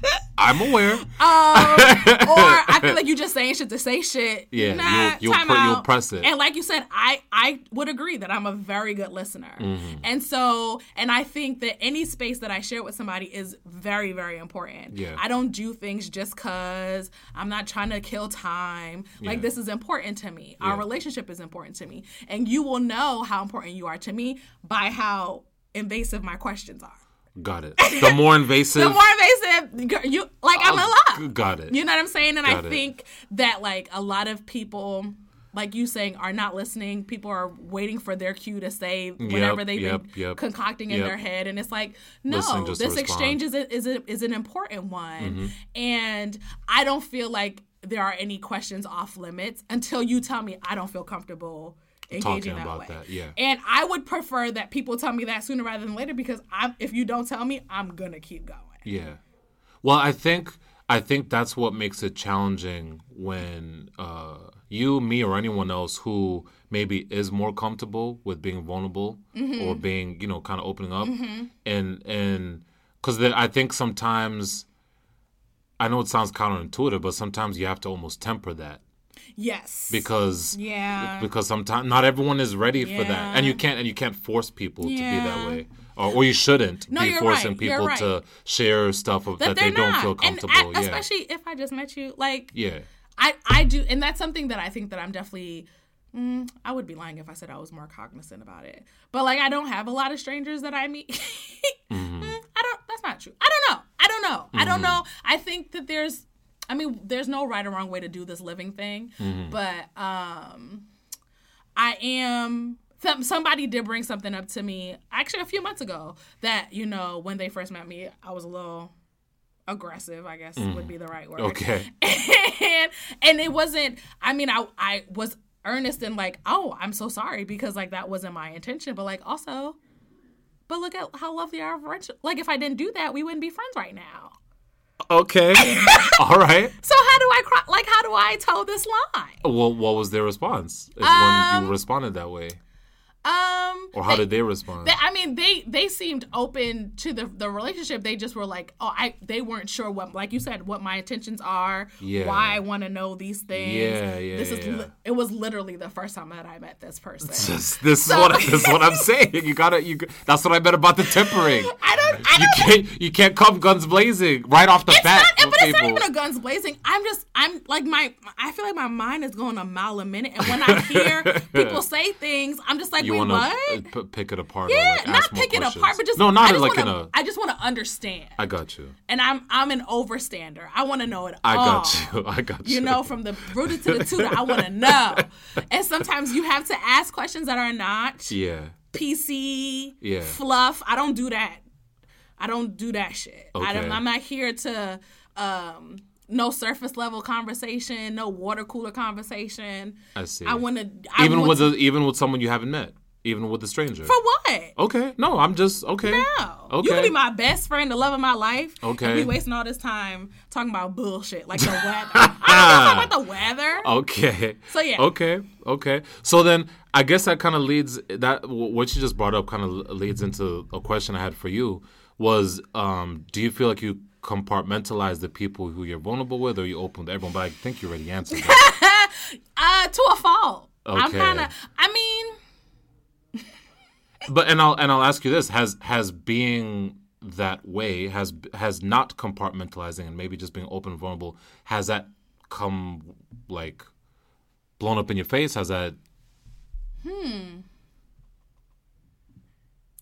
*laughs* I'm, aware. Um, or *laughs* I feel like you're just saying shit to say shit. Yeah, nah, you'll, you'll, pr- you'll, press it. And like you said, I I would agree that I'm a very good listener. Mm-hmm. And so, and I think that any space that I share with somebody is very very important. Yeah. I don't do things just cause I'm not trying to kill time. Like yeah. this is important to me. Yeah. Our relationship is important to me, and you will know how important you are to me by how invasive my questions are. Got it. The more invasive. the more invasive. You like I'm a lot. Got it. You know what I'm saying? And got I think it. that like a lot of people, like you saying, are not listening. People are waiting for their cue to say whatever yep, they've yep, been yep, concocting in their head, and it's like, no, Listen, this respond. exchange is a, is a, is an important one, mm-hmm. and I don't feel like there are any questions off limits until you tell me I don't feel comfortable engaging that way. That, yeah. And I would prefer that people tell me that sooner rather than later because I'm if you don't tell me, I'm gonna keep going. Yeah. Well, I think I think that's what makes it challenging when uh, you, me, or anyone else who maybe is more comfortable with being vulnerable mm-hmm. or being, you know, kind of opening up, mm-hmm. and and because I think sometimes I know it sounds counterintuitive, but sometimes you have to almost temper that Yes. Because yeah. Because sometimes not everyone is ready yeah. for that, and you can't and you can't force people yeah. to be that way, or, or you shouldn't no, be forcing right. people right. to share stuff that, that they not. don't feel comfortable. And, yeah. Especially if I just met you, like yeah, I I do, and that's something that I think that I'm definitely. Mm, I would be lying if I said I was more cognizant about it. But like, I don't have a lot of strangers that I meet. *laughs* mm-hmm. mm, I don't. That's not true. I don't know. I don't know. Mm-hmm. I don't mm-hmm. know. I think that there's I mean, there's no right or wrong way to do this living thing, mm-hmm. but um, I am. Somebody did bring something up to me actually a few months ago that you know when they first met me, I was a little aggressive. I guess mm. would be the right word. Okay. *laughs* and and it wasn't. I mean, I I was earnest and like, oh, I'm so sorry because like that wasn't my intention, but like also. But look at how lovely our friendship. Like, if I didn't do that, we wouldn't be friends right now. Okay. *laughs* All right. So how do I cry? Like, how do I tell this line? Well, what was their response? Is um, when you responded that way. Um, or how they- did they respond? They, I mean, they they seemed open to the the relationship. They just were like, oh, I they weren't sure what, like you said, what my intentions are, Yeah. why I want to know these things. Yeah, yeah, This is yeah. li- it was literally the first time that I met this person. this, this is what this is what I'm *laughs* saying. You gotta you. That's what I meant about the tempering. *laughs* I don't. I You don't. can't you can't come guns blazing right off the It's bat. not, but it's not even a guns blazing. I'm just, I'm like my, I feel like my mind is going a mile a minute, and when I *laughs* hear people say things, I'm just like, you wait, want what? to pick it apart. Yeah, like, not pick it apart, but just no, not I just like wanna, in a. I just want to understand, I got you. and I'm I'm an overstander. I want to know it all. I all. got you. *laughs* I got you. You know, from the rooted to the *laughs* tutor, I want to know. And sometimes you have to ask questions that are not Yeah. PC, Yeah. fluff. I don't do that. I don't do that shit. I Okay. don't, I'm not here to um, no surface level conversation, no water cooler conversation. I see. I want to even with a, even with someone you haven't met, even with a stranger. for what? okay. No, I'm just okay. No. Okay. You can be my best friend, the love of my life. Okay. We wasting all this time talking about bullshit like the weather. *laughs* I don't talk about the weather. Okay. So, yeah. Okay. Okay. So then, I guess that kind of leads that what you just brought up kind of leads into a question I had for you was, um, do you feel like you compartmentalize the people who you're vulnerable with, or you open to everyone? But I think you already answered that. *laughs* Uh, to a fault. Okay. I'm kind of. I mean, but and I'll and I'll ask you this: has has being that way has has not compartmentalizing and maybe just being open and vulnerable has that come like blown up in your face? Has that hmm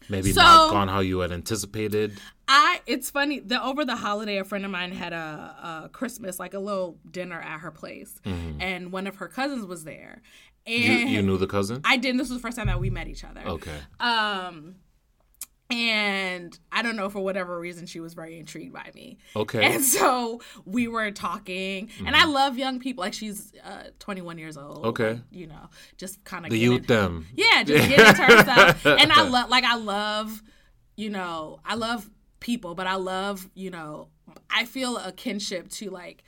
maybe not gone how you had anticipated? I. It's funny that over the holiday, a friend of mine had a, a Christmas, like a little dinner at her place, and one of her cousins was there. And Mm-hmm. You you knew the cousin? I didn't. This was the first time that we met each other. Okay. Um, and I don't know for whatever reason she was very intrigued by me. Okay. And so we were talking, and I love young people. Like she's uh, 21 years old. Mm-hmm. Okay. you know, just kind of The youth them. Yeah, just get into her stuff. *laughs* And I love, like, I love, you know, I love people, but I love, you know, I feel a kinship to like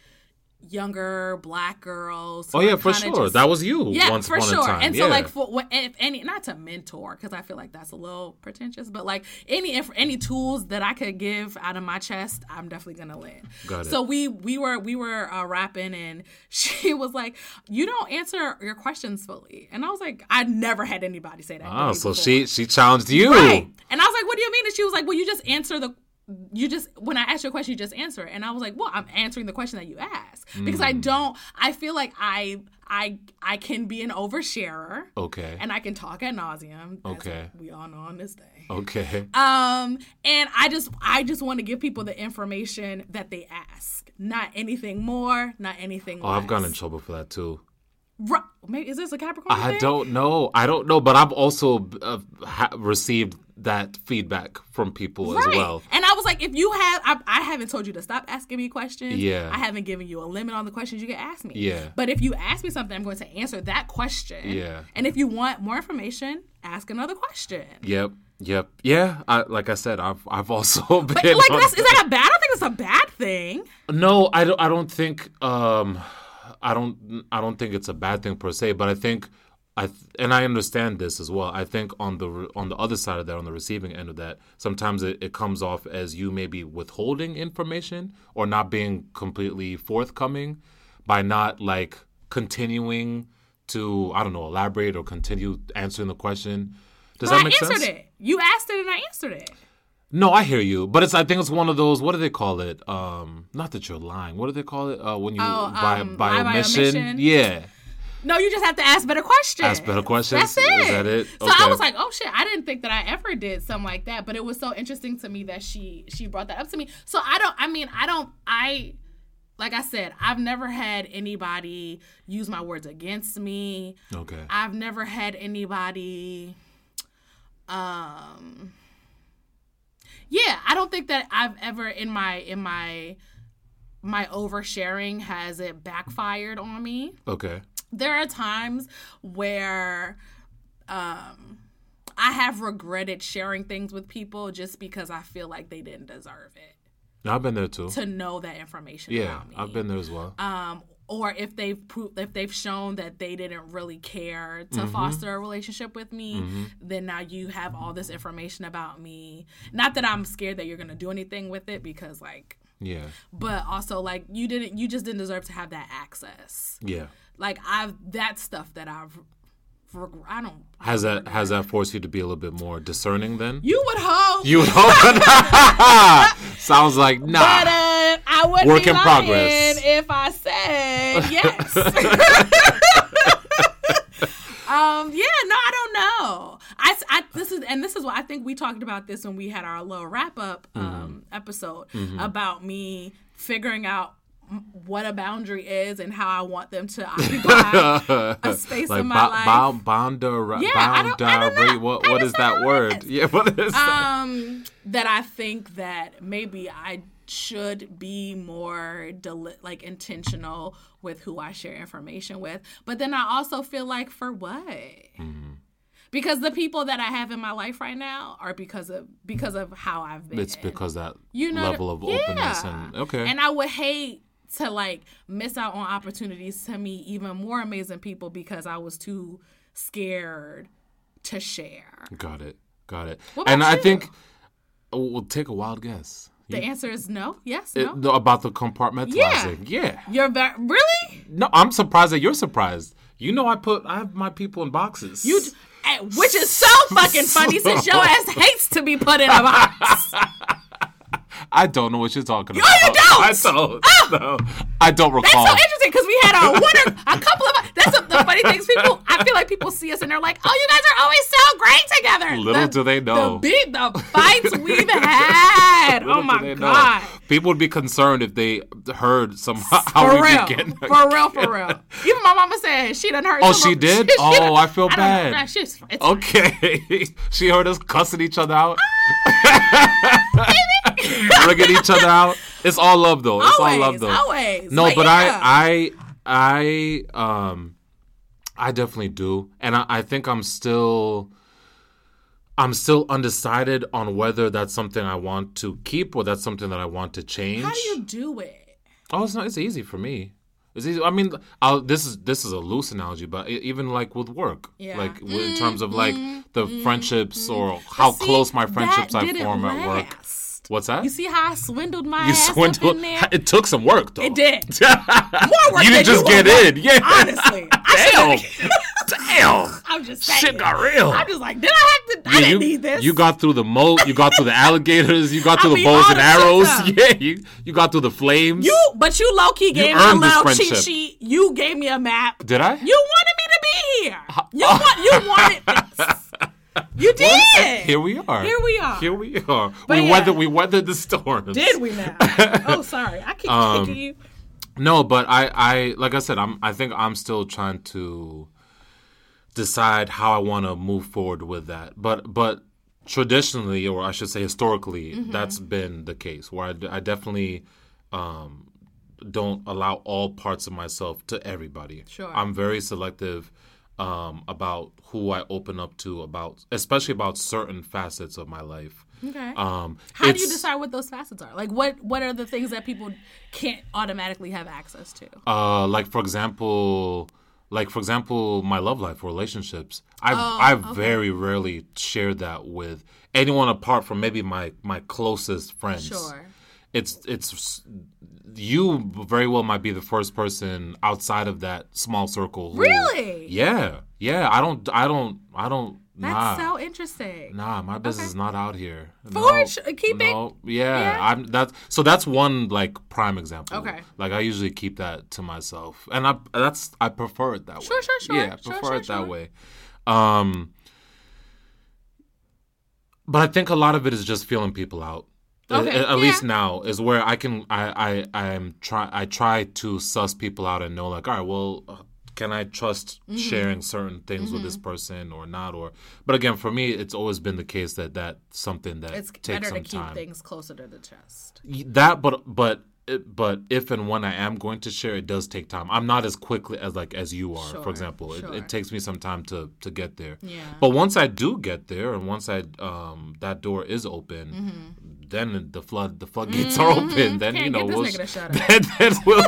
younger black girls. Oh yeah, for sure. just- that was you yeah, once for upon sure. a time. And so, like, for what if any, not to mentor, because I feel like that's a little pretentious, but like any if any tools that I could give out of my chest, I'm definitely gonna lend. Got it. So we we were we were uh, rapping, and *laughs* she was like, "You don't answer your questions fully," and I was like, "I never had anybody say that." oh, so before. she she challenged you. Right. And I was like, what do you mean? And she was like, well, you just answer the, you just, when I ask you a question, you just answer it. And I was like, well, I'm answering the question that you asked. Because I Mm. don't, I feel like I, I, I can be an oversharer. Okay. And I can talk at nauseum. Okay. We all know on this day. okay. Um, and I just, I just want to give people the information that they ask. Not anything more, not anything Oh, I've gotten in trouble for that too. Ru- Maybe, is this a Capricorn I thing? don't know. I don't know, but I've also uh, ha- received that feedback from people as well. And I was like, if you have, I, I haven't told you to stop asking me questions. Yeah. I haven't given you a limit on the questions you can ask me. Yeah. But if you ask me something, I'm going to answer that question. Yeah. And if you want more information, ask another question. Yep. Yep. Yeah. I, like I said, I've I've also *laughs* been. But like, that's, is that a bad? I don't think it's a bad thing. No, I don't. I don't think. Um, I don't. I don't think it's a bad thing per se. But I think, I th- and I understand this as well. I think on the re- on the other side of that, on the receiving end of that, sometimes it, it comes off as you maybe withholding information or not being completely forthcoming by not like continuing to I don't know elaborate or continue answering the question. Does But that I make answered sense? it. You asked it and I answered it. No, I hear you, but it's. I think it's one of those. What do they call it? Um, not that you're lying. What do they call it? Uh, when you Oh, by um, by by omission? omission? Yeah, No, you just have to ask better questions. ask better questions. That's it. Is that it? So I was like, oh shit, I didn't think that I ever did something like that, but it was so interesting to me that she she brought that up to me. So I don't I mean, I don't I like I said, I've never had anybody use my words against me. okay, I've never had anybody um Yeah, I don't think that I've ever in my in my my oversharing has it backfired on me okay, there are times where um I have regretted sharing things with people just because I feel like they didn't deserve it no, I've been there too. to know that information Yeah, about me. I've been there as well. um or if they've proved if they've shown that they didn't really care to Mm-hmm. foster a relationship with me, then now you have all this information about me. Not that I'm scared that you're gonna do anything with it because like Yeah. but also like you didn't you just didn't deserve to have that access. Yeah. Like I've that stuff that I've I don't Has that has that forced you to be a little bit more discerning then? you would hope You would hope. *laughs* Sounds like nah. but uh, I would Work in progress. if I said yes. *laughs* *laughs* um, yeah, no, I don't know. I, I this is and this is what I think we talked about this when we had our little wrap up Mm-hmm. um, episode about me figuring out what a boundary is and how I want them to occupy *laughs* a space like in my ba- life. boundar Yeah, I don't- I don't know. what what is that word? is. *laughs* Yeah, what is that? um that I think that maybe I should be more deli- like intentional with who I share information with. But then I also feel like for what? Mm-hmm. Because the people that I have in my life right now are because of because of how I've been. It's because that you know level of openness and okay. And I would hate to like miss out on opportunities to meet even more amazing people because I was too scared to share. Got it. Got it. And about I think oh, we'll take a wild guess. The answer is no. Yes. It- No. about the compartmentalizing. Yeah. You're very really No, I'm surprised that you're surprised. You know, I put I have my people in boxes. you, Eh, which is so fucking funny since your *laughs* ass hates to be put in a box. *laughs* I don't know what you're talking about. you don't! I don't. Ah! No. I don't That's recall. so interesting because we had a a couple of. That's the, the funny things. People, I feel like people see us and they're like, "Oh, you guys are always so great together." Little The- do they know. the the fights we've *laughs* had. Little oh my they know. god. People would be concerned if they heard somehow *laughs* For how we real, begin. for real, for real. Even my mama said she done heard. Oh, some she did? she Oh, done- I feel know. bad. Nah, she's, it's Okay. *laughs* she heard us cussing each other out. Ah, *laughs* Rigging each other out. It's all love though. It's always, all love though. always. No, but yeah. I I I um I definitely do. And I, I think I'm still I'm still undecided on whether that's something I want to keep or that's something that I want to change. How do you do it? Oh, it's not. It's easy for me. It's easy. I mean, I'll, this is this is a loose analogy, but even like with work, Yeah. like w in terms of like mm-hmm. the mm-hmm. friendships mm-hmm. or how See, close my friendships I form at work. What's that? You see how I swindled my You ass swindled. in there? *laughs* It took some work though. It did. *laughs* More work you didn't just get in. Yeah. Honestly, *laughs* I Damn. Damn. I'm just saying. Shit got real. I'm just like, did I have to? I didn't you, need this. you got through the moat. You got through the alligators. You got I through the bows and arrows. Yeah, you you got through the flames. You, but you low key gave me a little cheat sheet. You gave me a map. Did I? You wanted me to be here. You want. You wanted this. You *laughs* did. Here we are. Here we are. Here we are. But we yeah. weathered. We weathered the storm. Did we now? *laughs* oh, sorry. I keep Um, kicking you. No, but I, I, like I said, I'm. I think I'm still trying to decide how I want to move forward with that. But, but traditionally, or I should say historically, Mm-hmm. that's been the case. Where I definitely um, don't allow all parts of myself to everybody. Sure. I'm very selective um, about who I open up to, about especially about certain facets of my life. Okay. Um, How do you decide what those facets are? Like, what what are the things that people can't automatically have access to? Uh, like for example, like for example, my love life, relationships. I Oh, I very rarely share that with anyone apart from maybe my my closest friends. Sure. It's it's you very well might be the first person outside of that small circle. who- Really? Yeah, yeah. I don't I don't I don't. That's nah. so interesting. Nah, my business is not out here. For sure. Keep it- Yeah, Yeah. I'm that's so that's one like prime example. Okay. Like I usually keep that to myself, and I that's I prefer it that way. Sure, sure, sure. Yeah, I Sure, prefer sure, it that sure. way. Um, but I think a lot of it is just feeling people out. Okay, At, at least now is where I can I I I'm try I try to suss people out and know like all right well can I trust Mm-hmm. sharing certain things with this person or not or but again for me it's always been the case that that's something that It's takes better to some keep time things closer to the chest. that but but but if and when I am going to share, it does take time. I'm not as quickly as like as you are, Sure, for example. It, it takes me some time to to get there. Yeah. But once I do get there, and once I um that door is open, Mm-hmm. Then the flood the floodgates are open. Then Can't you know we'll nigga to shut *laughs* up. then, then we'll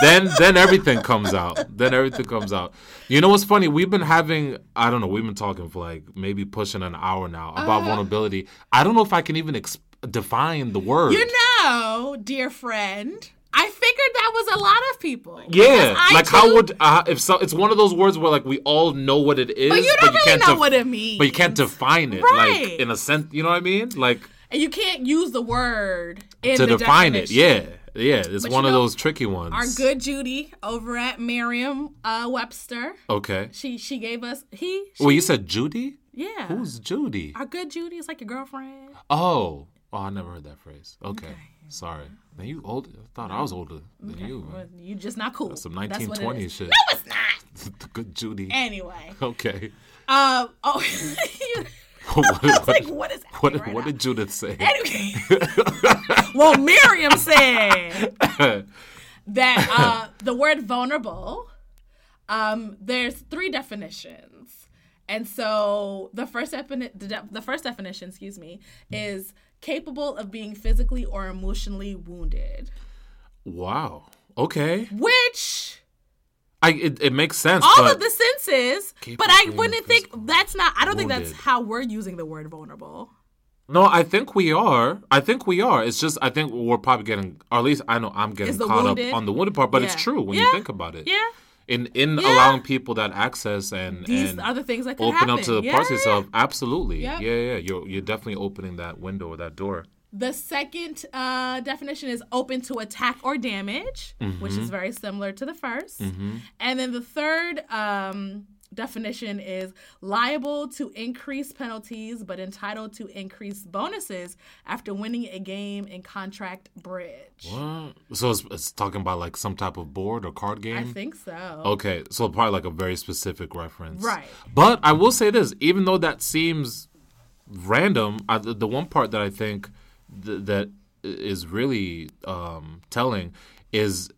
then then everything comes out. Then everything comes out. You know what's funny? We've been having I don't know. We've been talking for like maybe pushing an hour now about uh, vulnerability. I don't know if I can even ex- define the word. You know, dear friend. I figured that was a lot of people. Yeah, like too, how would uh, if so? It's one of those words where like we all know what it is, but you don't but you really can't know def- what it means. But you can't define it, right. like in a sense. You know what I mean? Like, and you can't use the word to define definition. it. Yeah. Yeah, it's but one of know, those tricky ones. Our good Judy over at Merriam uh, Webster. Okay. She she gave us he. She, well, you said Judy. Yeah. Who's Judy? Our good Judy is like your girlfriend. Oh, oh, I never heard that phrase. Okay, okay. sorry. Man, you old? I thought I was older than okay. you. Well, you just not cool. That's some 1920s shit. No, it's not. the *laughs* good Judy. Anyway. Okay. Um. Oh. *laughs* *laughs* what, what, like, what is what, right what did Judith say? Anyway. *laughs* well, Merriam said *laughs* that uh, the word vulnerable, um, there's three definitions. And so the first, defini- the, de- the first definition, excuse me, is capable of being physically or emotionally wounded. Wow. Okay. Which I it, it makes sense. All of the senses, but I wouldn't think that's not. I don't wounded. think that's how we're using the word vulnerable. No, I think we are. I think we are. It's just I think we're probably getting, or at least I know I'm getting caught wounded? up on the wounded part. But yeah. it's true when yeah. you think about it. Yeah. In in yeah. allowing people that access and these and other things that open happen. up to the parts of yourself, absolutely. Yep. Yeah, yeah. You're you're definitely opening that window or that door. The second uh, definition is open to attack or damage, mm-hmm. which is mm-hmm. very similar to the 1st mm-hmm. And then the third um, definition is liable to increase penalties but entitled to increase bonuses after winning a game in contract bridge. What? So it's, it's, talking about like some type of board or card game? I think so. Okay, so probably like a very specific reference. Right. But I will say this even though that seems random, I, the one part that I think th- that is really um, telling is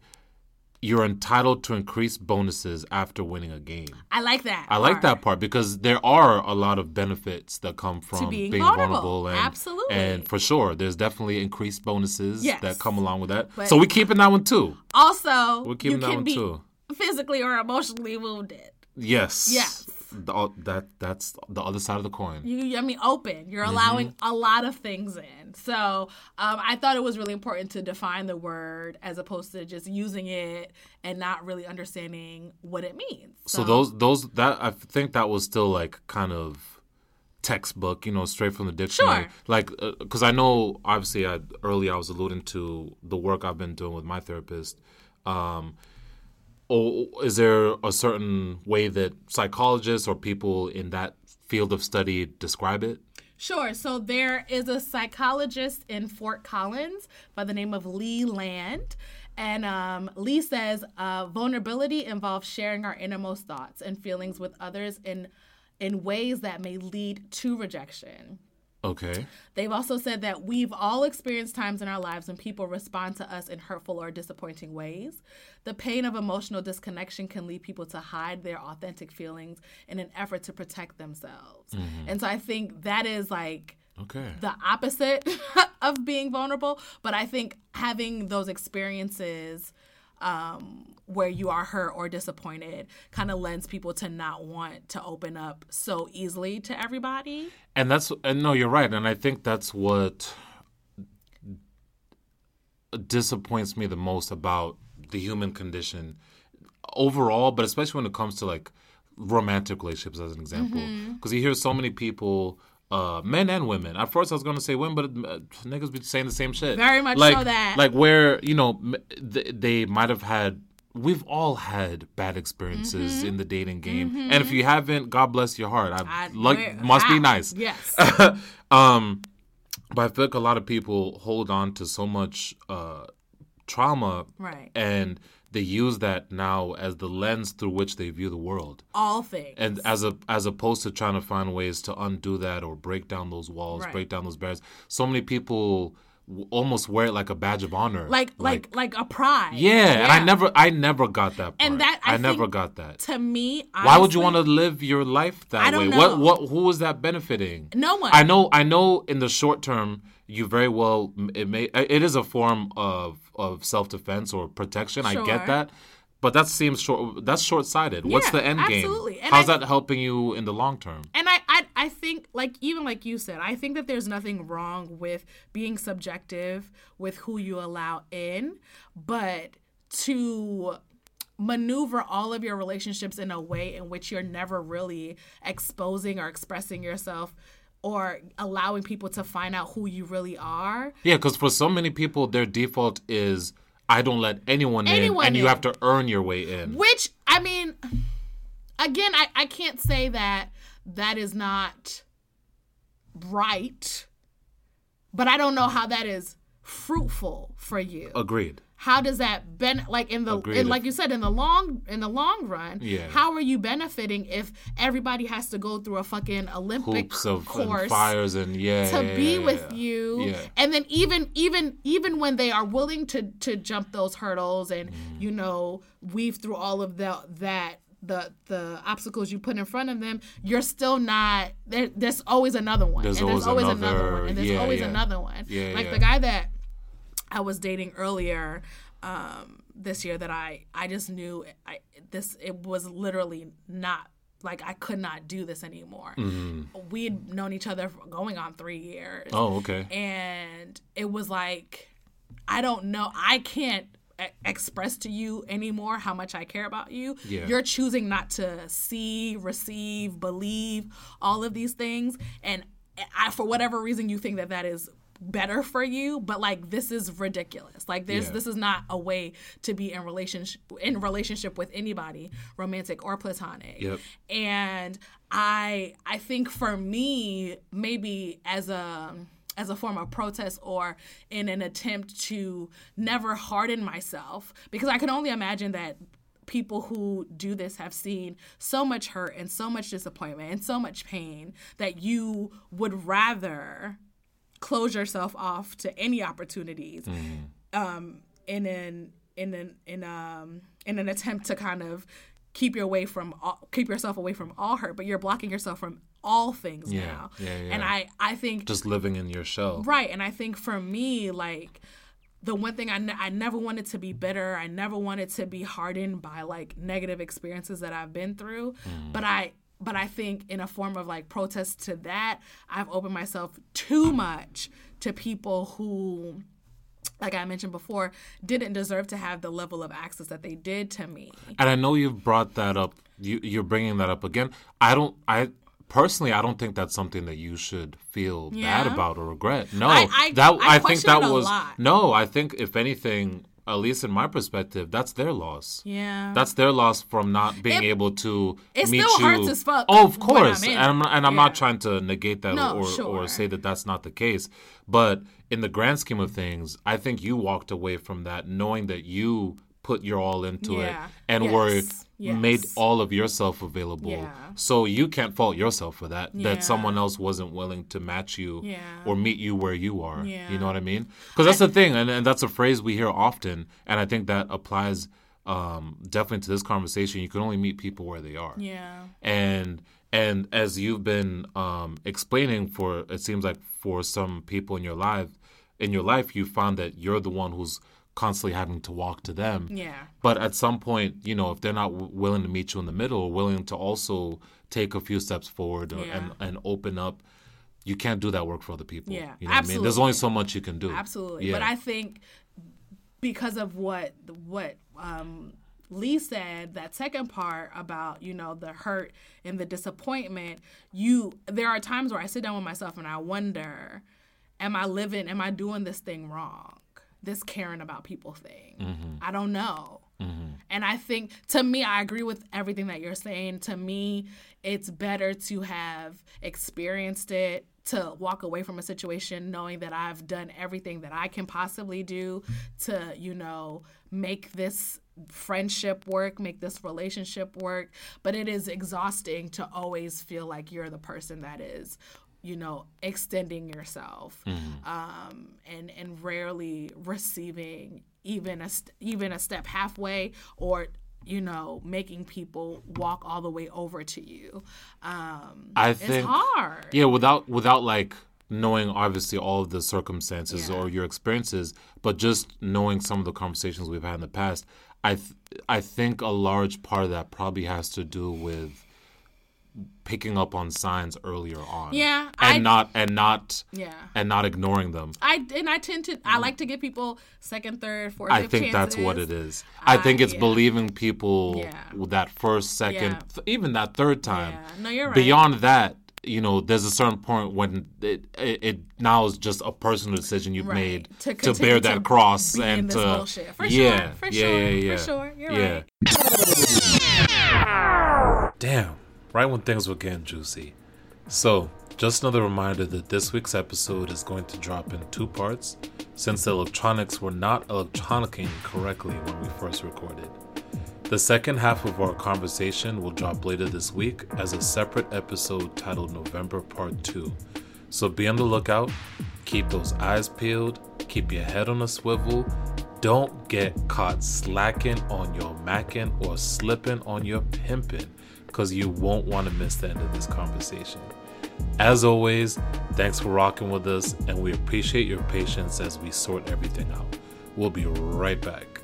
you're entitled to increase bonuses after winning a game. I like that. I like that part because there are a lot of benefits that come from being, being, vulnerable. vulnerable. And, Absolutely. And for sure, there's definitely increased bonuses yes. that come along with that. But so we're keeping that one too. Also, we're keeping that one too. Physically or emotionally wounded. Yes. Yes the, that that's the other side of the coin. You, I mean, open. You're mm-hmm. allowing mm-hmm. a lot of things in. So um, I thought it was really important to define the word as opposed to just using it and not really understanding what it means. So, so those those that I think that was still like kind of textbook, you know, straight from the dictionary. Sure. Like, because uh, I know, obviously, I, early I was alluding to the work I've been doing with my therapist. Um, or is there a certain way that psychologists or people in that field of study describe it? Sure. So there is a psychologist in Fort Collins by the name of Lee Land. And um, Lee says uh, vulnerability involves sharing our innermost thoughts and feelings with others in in ways that may lead to rejection. Okay. They've also said that we've all experienced times in our lives when people respond to us in hurtful or disappointing ways. The pain of emotional disconnection can lead people to hide their authentic feelings in an effort to protect themselves. Mm-hmm. And so I think that is like okay. the opposite *laughs* of being vulnerable. But I think having those experiences um, where you are hurt or disappointed kind of lends people to not want to open up so easily to everybody. And that's and no, you're right, and I think that's what disappoints me the most about the human condition overall, but especially when it comes to like romantic relationships as an example, because mm-hmm. you hear so many people uh, men and women. At first, I was going to say women, but uh, niggas be saying the same shit. Very much like, so that. Like where you know they, they might have had. We've all had bad experiences mm-hmm. in the dating game, mm-hmm. and if you haven't, God bless your heart. I, I must be nice. Yes. *laughs* um, but I feel like a lot of people hold on to so much uh, trauma, right? And they use that now as the lens through which they view the world. All things. And as a as opposed to trying to find ways to undo that or break down those walls, right. break down those barriers. So many people w- almost wear it like a badge of honor. like like like a pride. yeah, and I never I never got that part. And that- I never think got that. To me, Why would you want to live your life that I don't way? What know. what who is that benefiting? No one. I know I know in the short term you very well it may it is a form of of self-defense or protection. I get that. But that seems short that's short-sighted. What's the end absolutely. game? And How's I- that helping you in the long term? And I, I, I think, like even like you said, I think that there's nothing wrong with being subjective with who you allow in, but to maneuver all of your relationships in a way in which you're never really exposing or expressing yourself or allowing people to find out who you really are. Yeah, because for so many people, their default is I don't let anyone, Anyone in, and you have to earn your way in. Which I mean, again, I, I can't say that that is not right, but I don't know how that is fruitful for you. Agreed. How does that ben like in the in, like you said in the long in the long run? Yeah. How are you benefiting if everybody has to go through a fucking Olympic Hoops of and course? fires and yeah, to yeah, be yeah, with yeah. you Yeah. and then even even even when they are willing to to jump those hurdles and Mm. you know weave through all of the that the the obstacles you put in front of them you're still not there, there's always another one There's and there's always always another, another- one and there's yeah, always yeah. another one Yeah, like the guy that i was dating earlier um this year that i i just knew i this it was literally not like I could not do this anymore. We had known each other for going on three years Mm-hmm. Oh, okay. and it was like i don't know i can't express to you anymore how much i care about you Yeah. you're choosing not to see receive believe all of these things and I, for whatever reason you think that that is better for you but like this is ridiculous like there's Yeah. this is not a way to be in relationship in relationship with anybody romantic or platonic Yep. and i i think for me maybe as a as a form of protest or in an attempt to never harden myself because i can only imagine that people who do this have seen so much hurt and so much disappointment and so much pain that you would rather close yourself off to any opportunities um, in an in an in um in an attempt to kind of keep your away from all, keep yourself away from all hurt, but you're blocking yourself from all things Yeah, now. yeah, And. I I think Just living in your shell. right, and I think for me like the one thing I, ne- I never wanted to be bitter. I never wanted to be hardened by like negative experiences that I've been through. Mm. But I but I think in a form of like protest to that, I've opened myself too much to people who like I mentioned before, didn't deserve to have the level of access that they did to me. And I know you've brought that up. You, you're bringing that up again. I don't. I personally, I don't think that's something that you should feel bad about or regret. No, I- I- that I I, think that was lot. no. I think if anything, at least in my perspective, that's their loss. Yeah. That's their loss from not being It- able to it meet still you. hurts as fuck Oh, of course, I'm and I'm not, and I'm not trying to negate that No, or sure. or say that that's not the case. But in the grand scheme of things, I think you walked away from that knowing that you put your all into Yeah. it and were Yes. Made all of yourself available. Yeah. So you can't fault yourself for that. Yeah. That someone else wasn't willing to match you Yeah. or meet you where you are. You know what I mean? Because that's the thing, and, and that's a phrase we hear often, and I think that applies um, definitely to this conversation. You can only meet people where they are yeah. and and as you've been um, explaining for it seems like for some people in your life in your life you found that you're the one who's constantly having to walk to them. Yeah. but at some point you know if they're not w- willing to meet you in the middle willing to also take a few steps forward or, Yeah. and and open up you can't do that work for other people. Yeah, you know what i mean? There's only so much you can do. Absolutely. yeah. But I think because of what what um Lee said that second part about you know the hurt and the disappointment you there are times where I sit down with myself and I wonder am I living am I doing this thing wrong this caring about people thing Mm-hmm. I don't know and I think to me, I agree with everything that you're saying. To me, it's better to have experienced it, to walk away from a situation knowing that I've done everything that I can possibly do to, you know, make this friendship work, make this relationship work. But it is exhausting to always feel like you're the person that is you know, extending yourself, Mm-hmm. um, and and rarely receiving even a st- even a step halfway or you know making people walk all the way over to you. Um, I it's think hard. Yeah, without without like knowing obviously all of the circumstances Yeah. or your experiences, but just knowing some of the conversations we've had in the past, I th- I think a large part of that probably has to do with picking up on signs earlier on. Yeah, and I- not and not Yeah. and not ignoring them. I and I tend to I like to give people second, third, fourth. I fifth think that's what it is. I think it's yeah. believing people Yeah. with that first, second, Yeah. th- even that third time. Yeah. No, you're right. Beyond that, you know, there's a certain point when it it, it now is just a personal decision you've Right. made To to, bear that to cross be in and this to bullshit. For yeah, sure, for yeah, sure, yeah, for sure. You're yeah. right. Damn, right when things were getting juicy. So, just another reminder that this week's episode is going to drop in two parts, since the electronics were not electronicing correctly when we first recorded. The second half of our conversation will drop later this week as a separate episode titled November Part 2. So be on the lookout, keep those eyes peeled, keep your head on a swivel, don't get caught slacking on your macking or slipping on your pimping, because you won't want to miss the end of this conversation. As always, thanks for rocking with us, and we appreciate your patience as we sort everything out. We'll be right back.